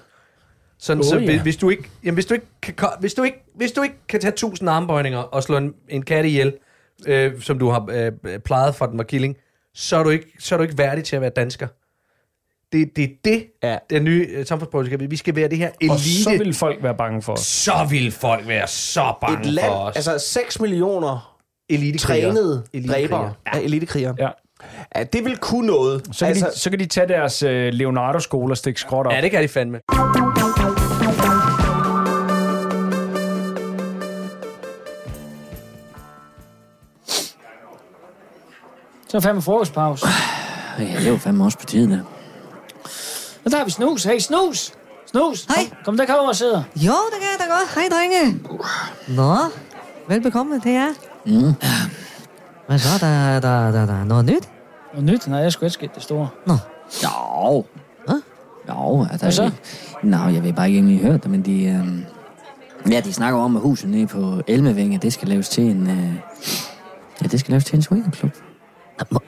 Sådan, Oh, så, ja. hvis, hvis, du ikke, jamen, hvis, du ikke kan, hvis, du ikke, hvis du ikke kan tage 1000 armbøjninger og slå en, en kat ihjel, øh, som du har øh, plejet fra den var killing, så er, du ikke, så er du ikke værdig til at være dansker. Det, det er det, Ja. ja. den nye øh, være. Vi skal være det her elite. Og så vil folk være bange for os. så vil folk være så bange Et land, for os. altså 6 millioner Elitekrigere. trænede Elitekrigere. dræbere af elitekrigere. Ja. Ja, det vil kunne noget. Så kan, altså, de, så kan de tage deres øh, Leonardo-skole og stikke skråt op. Ja, det kan de fandme. Så er fandme frokostpause. Ja, det er jo fandme også på tide, der. Og der har vi snus. Hey, snus! Snus! Hej. Kom, kom der kommer og sidder. Jo, det kan jeg da godt. Hej, drenge. Nå, velbekomme til jer. Mm. Hvad så? Der, der, der, der er noget nyt? Og nyt? Nej, jeg skulle ikke sket det store. Jo. Hvad? Jo, altså... Hvad så? Nå, jeg ved bare ikke, har hørt det, men de... øhm, ja, de snakker om, at huset nede på Elmevinge, det skal laves til en... Øh, ja, det skal laves til en swingerklub.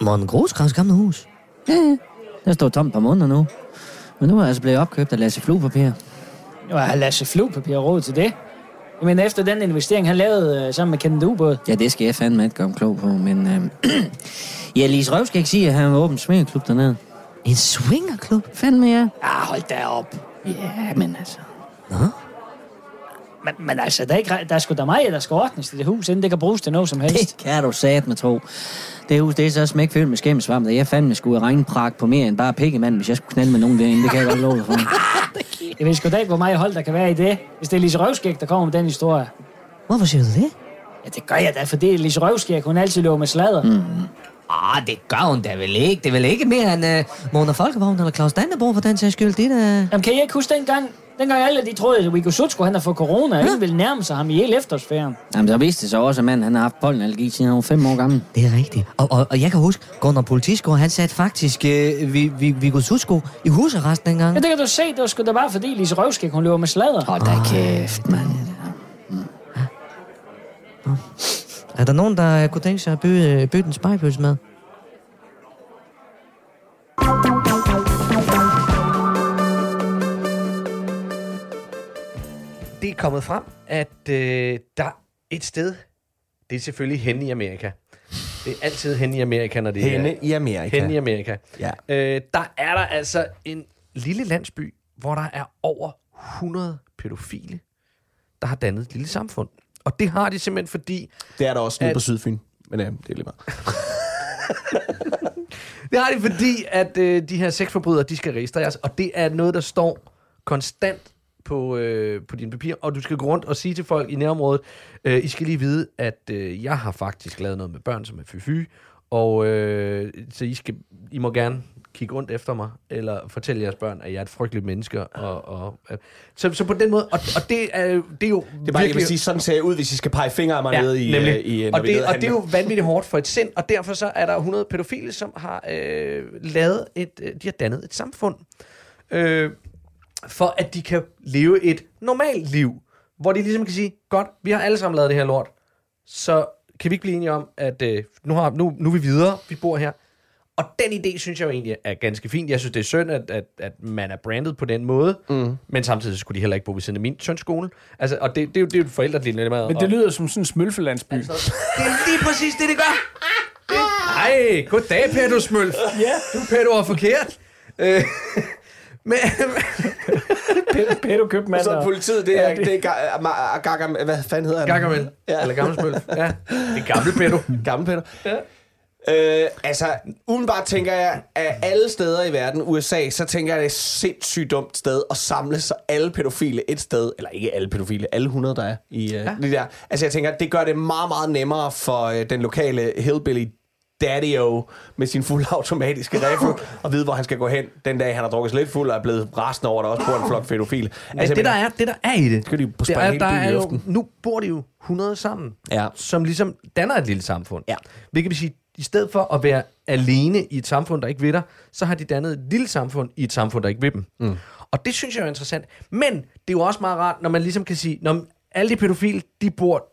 Morten Grosgravs gamle hus. Ja, ja. Der står tomt par måneder nu. Men nu er jeg altså blevet opkøbt af Lasse Fluepapir. Jo, jeg har Lasse Fluepapir råd til det. Men efter den investering, han lavede øh, sammen med Kenneth Ubåd. Ja, det skal jeg fandme ikke mig klog på, men... Øh, <clears throat> ja, Lise Røv skal ikke sige, at han var åben swingerklub dernede. En swingerklub? Fandme, ja. Ah, hold da op. Ja, men altså... Men, men altså, der er, ikke, der er sgu da mig, der skal ordnes til det hus, inden det kan bruges til noget som helst. Det kan du sat med tro. Det hus, det er så smækfyldt med skæmmesvamp, at jeg fandme skulle regnprak på mere end bare pikkemand, hvis jeg skulle knalde med nogen derinde. Det kan jeg godt love dig for. <laughs> Jeg ved sgu da ikke, hvor meget hold der kan være i det, hvis det er Lise Røvskæg, der kommer med den historie. Hvorfor siger du det? Ja, det gør jeg da, for det er Lise Røvskæg, hun altid løber med sladder. Mm. Ah, det gør hun da vel ikke. Det er vel ikke mere end uh, Mona Folkevogn eller Claus Dannebro for den sags skyld. Det er da... Jamen, kan I ikke huske dengang, dengang alle de troede, at Viggo Sutsko, han har fået corona, og ingen ville nærme sig ham i hele efterårsferien. Jamen, så viste det sig også, at manden han har haft pollenallergi, siden han var fem år gammel. Det er rigtigt. Og, og, og jeg kan huske, Gunnar Politiskov, han satte faktisk øh, vi, vi, Viggo Sutsko i husarrest dengang. Ja, det kan du se, det var sgu da bare fordi Lise Røvskæg, hun løber med sladder. Hold da kæft, mand. Er der nogen, der kunne tænke sig at byde, byde en spejpølse med? Kommet frem, at øh, der et sted, det er selvfølgelig hen i Amerika. Det er altid hen i Amerika, når det Henne er i Amerika. hen i Amerika. Ja. Øh, der er der altså en lille landsby, hvor der er over 100 pædofile, der har dannet et lille samfund. Og det har de simpelthen fordi, Det er der også nede At- på Sydfyn. Men ja, det er lige meget. <laughs> det har de fordi, at øh, de her sexforbrydere, de skal registreres, og det er noget, der står konstant på, øh, på dine papir, og du skal gå rundt og sige til folk i nærområdet, øh, I skal lige vide, at øh, jeg har faktisk lavet noget med børn, som er fy og øh, så I, skal, I må gerne kigge rundt efter mig, eller fortælle jeres børn, at jeg er et frygteligt menneske. Og, og, øh, så, så på den måde, og, og det, er, det er jo Det er bare, jeg vil sige, sådan ser jeg ud, hvis I skal pege fingre af mig ja, nede i, nemlig. øh, i og, når vi er det, og det er jo vanvittigt hårdt for et sind, og derfor så er der 100 pædofile, som har øh, lavet et, øh, de har dannet et samfund, øh, for at de kan leve et normalt liv, hvor de ligesom kan sige, godt, vi har alle sammen lavet det her lort, så kan vi ikke blive enige om, at øh, nu, har, nu, nu er vi videre, vi bor her. Og den idé, synes jeg jo egentlig er ganske fint. Jeg synes, det er synd, at, at, at man er brandet på den måde, mm. men samtidig skulle de heller ikke bo ved siden af min søns skole. Altså, og det, det, er jo, det er jo et forældredilemma. Men det lyder som sådan en smølfelandsby. Det er lige præcis det, det gør. Det, ej, goddag, Pedro Smølf. Ja. Du, Pedro, er forkert. Øh, men, <laughs> Pedo købte mand. Så er politiet, det er, det er Ga- Ma- Gargam, hvad fanden hedder han? Gargamel. Ja. Eller gammel Smølf. Ja, det er gamle Pedro. <laughs> Gammel Peter. Øh, altså, udenbart tænker jeg, at alle steder i verden, USA, så tænker jeg, at det er et sindssygt dumt sted at samle sig alle pædofile et sted. Eller ikke alle pædofile, alle 100, der er i uh, ja. det der. Altså, jeg tænker, det gør det meget, meget nemmere for uh, den lokale hillbilly Daddy-O med sin fuldautomatiske <laughs> rifle og vide, hvor han skal gå hen den dag, han har drukket sig lidt fuld og er blevet rasende over, der også bor en flok pædofile. Altså, det, der er, det, der er i det, Skal de det er, der byen i er jo, luften? nu bor de jo 100 sammen, Ja. som ligesom danner et lille samfund. Ja. Hvilket vil sige, i stedet for at være alene i et samfund, der ikke vil dig, så har de dannet et lille samfund i et samfund, der ikke vil dem. Mm. Og det synes jeg er interessant. Men det er jo også meget rart, når man ligesom kan sige, når alle de pædofile, de bor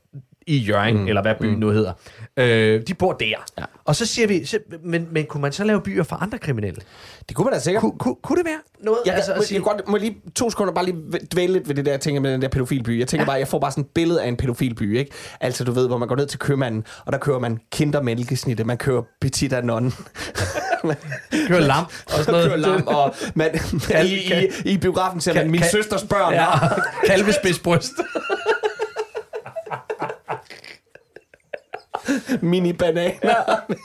i Jørgen, mm. eller hvad byen mm. nu hedder. Øh, de bor der. Ja. Og så siger vi, så, men, men kunne man så lave byer for andre kriminelle? Det kunne man da sikkert. Ku, ku, kunne det være noget? Ja, altså, må, sige, jeg godt, må lige to sekunder bare lige dvæle lidt ved det der, jeg tænker med den der pædofilby. Jeg tænker ja. bare, jeg får bare sådan et billede af en pædofilby, ikke? Altså, du ved, hvor man går ned til købmanden, og der kører man kindermælkesnitte, man kører petit anon. <laughs> kører lam og sådan noget. kører lam, og man, Kan- i, i, i biografen ser man min kan- søsters børn. Ja, kalvespidsbryst. <laughs> Mini bananer. <laughs>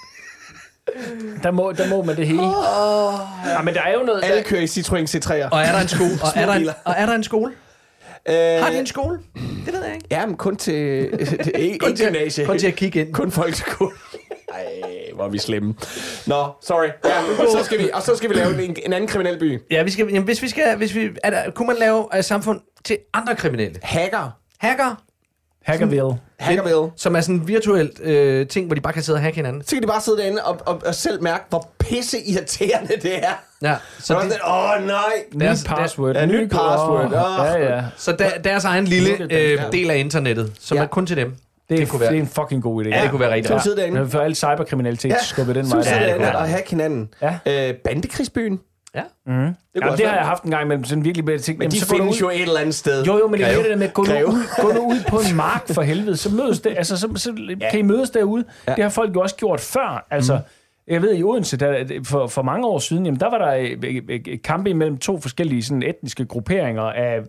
Der må, der må man det hele. Oh, ja, men der er jo noget... Alle Der, kører i Citroën C3'er. Og er der en skole? Og er der en, og er der en skole? Øh, Har de en skole? Det ved jeg ikke. Ja, men kun til... det <laughs> er ikke, Kun til, gymnasie. kun til at kigge ind. Kun folkeskole. Ej, hvor er vi slemme. Nå, sorry. Ja, og, så skal vi, og så skal vi lave en, en anden kriminel by. Ja, vi skal, jamen, hvis vi skal, hvis vi, er der, kunne man lave uh, samfund til andre kriminelle? Hacker. Hacker, Hackerville. Hackerville. som er sådan en virtuelt øh, ting, hvor de bare kan sidde og hacke hinanden. Så kan de bare sidde derinde og, og, og selv mærke, hvor pisse irriterende det er. Ja, Så så, er de, det, åh nej. Nyt password. Ja, nyt password. Åh. Ja, ja. så der, deres egen lille øh, ja. del af internettet, som Ja. er kun til dem. Det er, Det kunne være- det er en fucking god idé. Ja, det kunne være rigtig Så rart. Men For al cyberkriminalitet ja. skubbe den Så vej. Ja, det kunne derinde være og hacke hinanden. Ja. Øh, bandekrigsbyen. Ja. Mm. kunne Jamen, det har jeg haft en gang, men sådan virkelig bedre ting. Men de findes jo et eller andet sted. Jo, jo, men det er det der med, gå nu, ud, gå nu ud på en mark for helvede, så mødes det, altså, så, så kan I mødes derude. Ja. Det har folk jo også gjort før, altså, Mhm. Jeg ved, i Odense, der, for, for mange år siden, jamen, der var der øh, øh, øh, kampe imellem to forskellige sådan, etniske grupperinger af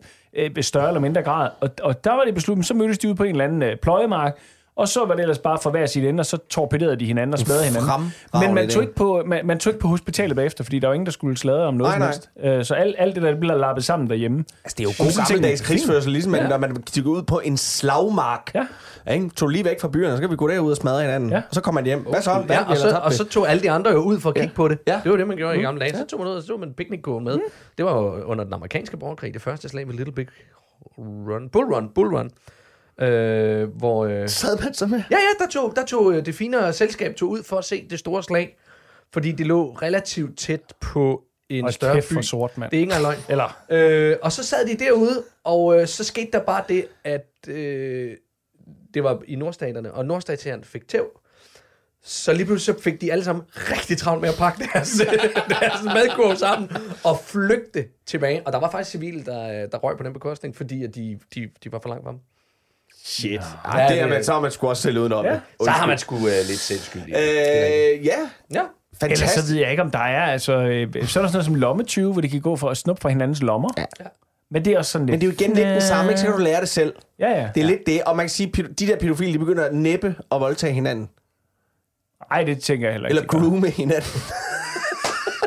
større eller mindre grad. Og, og der var det besluttet, så mødtes de ude på en eller anden øh, pløjemark, og så var det ellers bare for hver sit ende, og så torpederede de hinanden og smadrede hinanden. Fremragende Men man tog, ikke på, man, man tog ikke på hospitalet bagefter, fordi der var ingen, der skulle sladre om noget Nej, som helst. Øh, Så alt, alt det der bliver lappet sammen derhjemme. Altså, det er jo god gammeldags krigsførsel, ligesom Ja. ja. når man kigger ud på en slagmark. Ja. Ikke? Tog lige væk fra byerne, så kan vi gå derud og smadre hinanden. Ja. Og så kommer man hjem. Hvad så? Hvad Ja, og, så, og så tog alle de andre jo ud for at kigge på det. Ja. Det var det, man gjorde i gamle dage. Så tog man ud, og så tog man piknikgården med. Det var jo under den amerikanske borgerkrig, det første slag ved Little Big Run. Bull Run, Bull Run. Øh, hvor, øh, Sad man så med? Ja, ja, der tog, der tog øh, det finere selskab tog ud for at se det store slag, fordi det lå relativt tæt på en Og større kæft by. for sort, mand. Det er ikke engang løgn. Eller, Øh, og så sad de derude, og øh, så skete der bare det, at øh, det var i nordstaterne, og nordstaterne fik tæv. Så lige pludselig så fik de alle sammen rigtig travlt med at pakke deres, <laughs> deres madkurv sammen og flygte tilbage. Og der var faktisk civile, der, øh, der røg på den bekostning, fordi at de, de, de var for langt frem. Shit. Ja, Ja, det er, man, så har man sgu også selv udenom Ja. det. Så har man sgu øh, lidt selvskyldig. Øh, ja, ja. Ellers så fantastisk. ved jeg ikke, om der er, altså, øh, så er der sådan noget som lommetyve, hvor de kan gå for at snuppe fra hinandens lommer. Ja. Men det er også sådan lidt... Men det er jo igen lidt det samme, ikke? Så kan du lære det selv. Ja, ja. Det er lidt det, og man kan sige, at de der pædofile, de begynder at næppe og voldtage hinanden. Ej, det tænker jeg heller ikke. Eller groome hinanden. <laughs>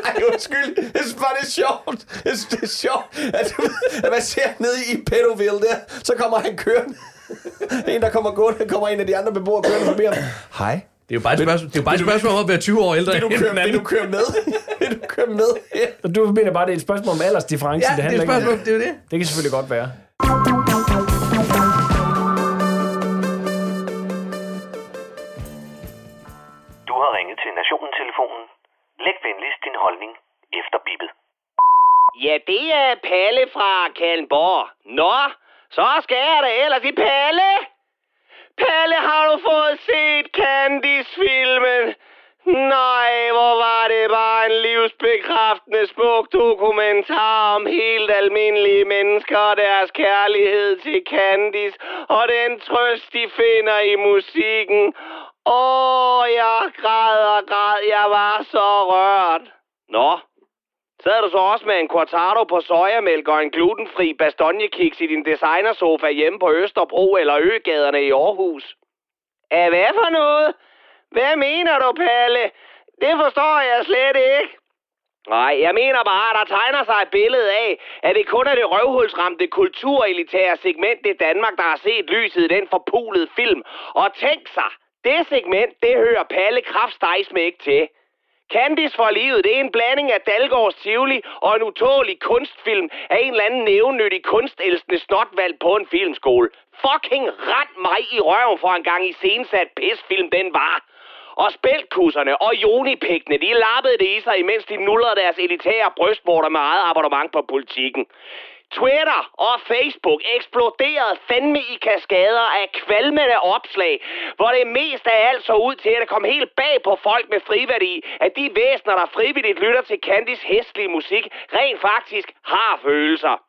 Ej, undskyld. Jeg synes bare, det er sjovt. Jeg synes, det er sjovt, at, at man ser nede i Pedoville der, så kommer han kørende. <laughs> En, der kommer gående, kommer en af de andre beboere kørende forbi ham. Hej. Det er jo bare et spørgsmål, det er jo bare et spørgsmål om at være 20 år ældre. Vil du køre, <laughs> vil du køre med? Vil du køre med? Ja. Og du mener bare, det er et spørgsmål om aldersdifference. Ja, det er handler et ikke om- spørgsmål, det er det. Det kan selvfølgelig godt være. Du har ringet til Nationen-telefonen. Læg venligst din holdning efter bippet. Ja, det er Palle fra Kallenborg. Nå, så skal jeg da ellers i Palle. Palle, har du fået set Candice-filmen? Nej, hvor var det bare en livsbekræftende smuk dokumentar om helt almindelige mennesker og deres kærlighed til Candice og den trøst, de finder i musikken. Åh, jeg græd og græd, jeg var så rørt. Nå, Sad du så også med en cortado på sojamælk og en glutenfri bastonjekiks i din designersofa hjemme på Østerbro eller Øgaderne i Aarhus? Af hvad for noget? Hvad mener du, Palle? Det forstår jeg slet ikke. Nej, jeg mener bare, at der tegner sig et billede af, at det kun er det røvhulsramte kulturelitære segment i Danmark, der har set lyset i den forpulede film. Og tænk sig, det segment, det hører Palle kraftstejs med ikke til. Candice for livet, det er en blanding af Dalgårds Tivoli og en utålig kunstfilm af en eller anden nævnyttig kunstelskende snotvalg på en filmskole. Fucking ret mig i røven for en gang i sensat pisfilm den var. Og spældkusserne og jonipikkene, de lappede det i sig, imens de nullerede deres elitære brystvorter med eget abonnement på politikken. Twitter og Facebook eksploderede fandme i kaskader af kvalmende opslag, hvor det mest af alt så ud til, at det kom helt bag på folk med friværdi, at de væsener, der frivilligt lytter til Candys hestlige musik, rent faktisk har følelser.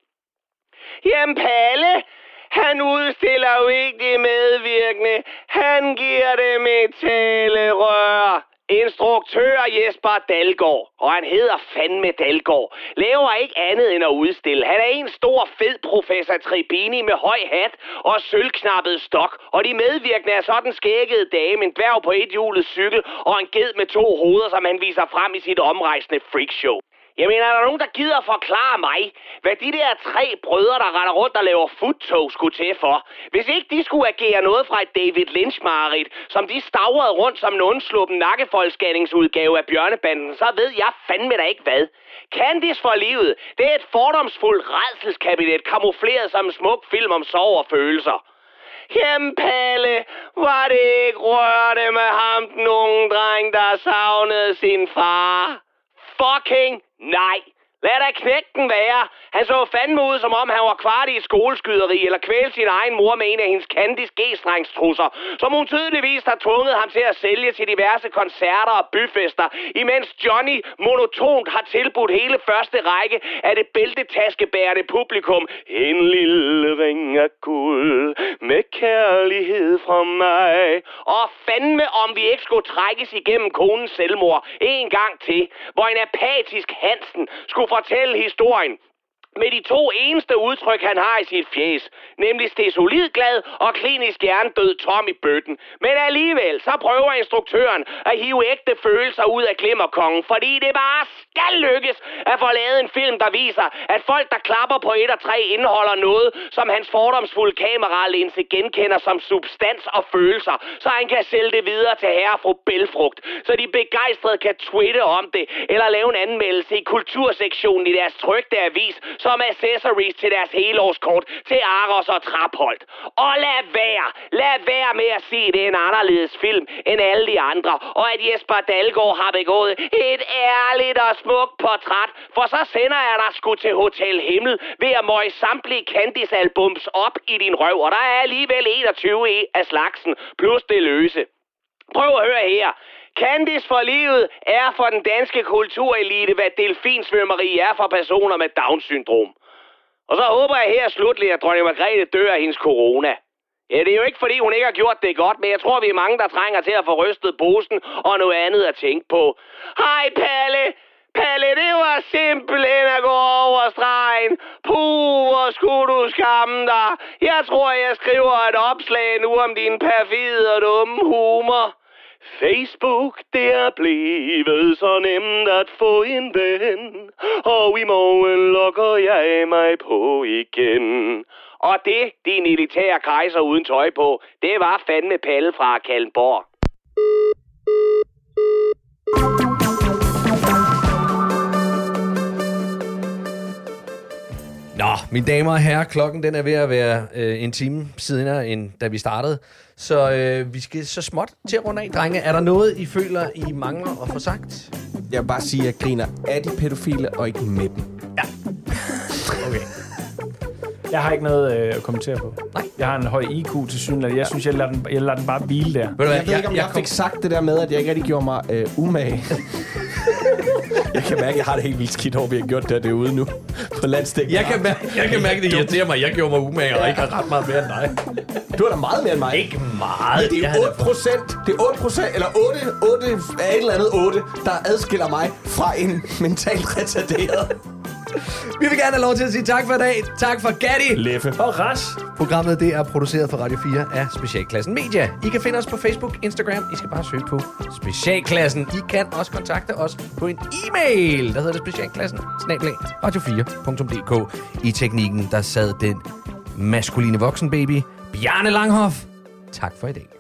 Jamen Palle, han udstiller jo ikke de medvirkende. Han giver dem et talerør. Instruktør Jesper Dalgaard, og han hedder fandme Dalgaard, laver ikke andet end at udstille. Han er en stor fed professor Tribini med høj hat og sølvknappet stok, og de medvirkende er sådan skækkede dame, en dværg på et hjulet cykel og en ged med to hoveder, som han viser frem i sit omrejsende freakshow. Jeg mener, er der nogen, der gider forklare mig, hvad de der tre brødre, der render rundt og laver futtog, skulle til for? Hvis ikke de skulle agere noget fra et David Lynch-marit, som de stavrede rundt som en undsluppen nakkefoldsscanningsudgave af Bjørnebanden, så ved jeg fandme da ikke hvad. Candice for livet, det er et fordomsfuldt redselskabinet, kamufleret som en smuk film om sorg og følelser. Jamen Palle, var det ikke rørte med ham, den unge dreng, der savnede sin far? Fucking nej. Lad da knægten være. Han så fandme ud, som om han var kvart i et skoleskyderi, eller kvælte sin egen mor med en af hendes Candice G-strengstrusser, som hun tydeligvis har tvunget ham til at sælge til diverse koncerter og byfester, imens Johnny monotont har tilbudt hele første række af det bæltetaskebærende publikum en lille ring af guld med kærlighed fra mig. Og fandme om vi ikke skulle trækkes igennem konens selvmord en gang til, hvor en apatisk Hansen skulle fortælle historien med de to eneste udtryk, han har i sit fjes, nemlig stesolid glad og klinisk hjernedød tom i bøtten. Men alligevel, så prøver instruktøren at hive ægte følelser ud af Glimmerkongen, fordi det bare skal lykkes at få lavet en film, der viser, at folk, der klapper på et og tre, indeholder noget, som hans fordomsfulde kameralinse genkender som substans og følelser, så han kan sælge det videre til herre fru Bælfrugt, så de begejstrede kan twitte om det, eller lave en anmeldelse i kultursektionen i deres trygte avis, som accessories til deres helårskort til Aros og Trapholdt. Og lad være, lad være med at sige, det er en anderledes film end alle de andre, og at Jesper Dalgaard har begået et ærligt og smukt portræt, for så sender jeg dig sgu til Hotel Himmel ved at møje samtlige Candice-albums op i din røv, og der er alligevel 21 i e af slagsen, plus det løse. Prøv at høre her. Candice for livet er for den danske kulturelite, hvad delfinsvømmeri er for personer med Down-syndrom. Og så håber jeg her slutlig, at dronning Margrethe dør af hendes corona. Ja, det er jo ikke, fordi hun ikke har gjort det godt, men jeg tror, vi er mange, der trænger til at få rystet posen og noget andet at tænke på. Hej, Palle! Palle, det var simpelthen at gå over stregen. Puh, hvor skulle du skamme dig. Jeg tror, jeg skriver et opslag nu om din perfide og dumme humor. Facebook, det er blevet så nemt at få en ven, og i morgen logger jeg mig på igen. Og det, din elitære kejser uden tøj på, det var fandme Palle fra Kalmborg. Nå, mine damer og herrer, klokken den er ved at være øh, en time siden, end da vi startede. Så øh, vi skal så småt til at runde af, drenge. Er der noget, I føler, I mangler at få sagt? Jeg vil bare sige, at jeg griner af de pædofile og ikke med dem. Okay. Jeg har ikke noget øh, at kommentere på. Nej. Jeg har en høj IQ til synligheden. Jeg synes, jeg lader, den, jeg lader den bare hvile der. Ved du hvad, jeg, ved ikke, om jeg, jeg fik sagt det der med, at jeg ikke rigtig gjorde mig øh, umage. jeg kan mærke, at jeg har det helt vildt skidt over, vi har gjort det derude nu på landstækken. Jeg kan, mærke, jeg kan mærke, det irriterer mig. Jeg gjorde mig umage, og ikke har ret meget mere end dig. Du er da meget mere end mig. Ikke meget. Det er 8 procent, det er 8 procent, eller 8, 8 af et eller andet 8, der adskiller mig fra en mentalt retarderet. <laughs> Vi vil gerne have lov til at sige tak for i dag. Tak for Gatti. Leffe. Og Ras. Programmet det er produceret for Radio 4 af Specialklassen Media. I kan finde os på Facebook, Instagram. I skal bare søge på Specialklassen. I kan også kontakte os på en e-mail, der hedder det Specialklassen, snablag, radio4.dk. I teknikken, der sad den maskuline voksenbaby, Bjarne Langhoff. Tak for i dag.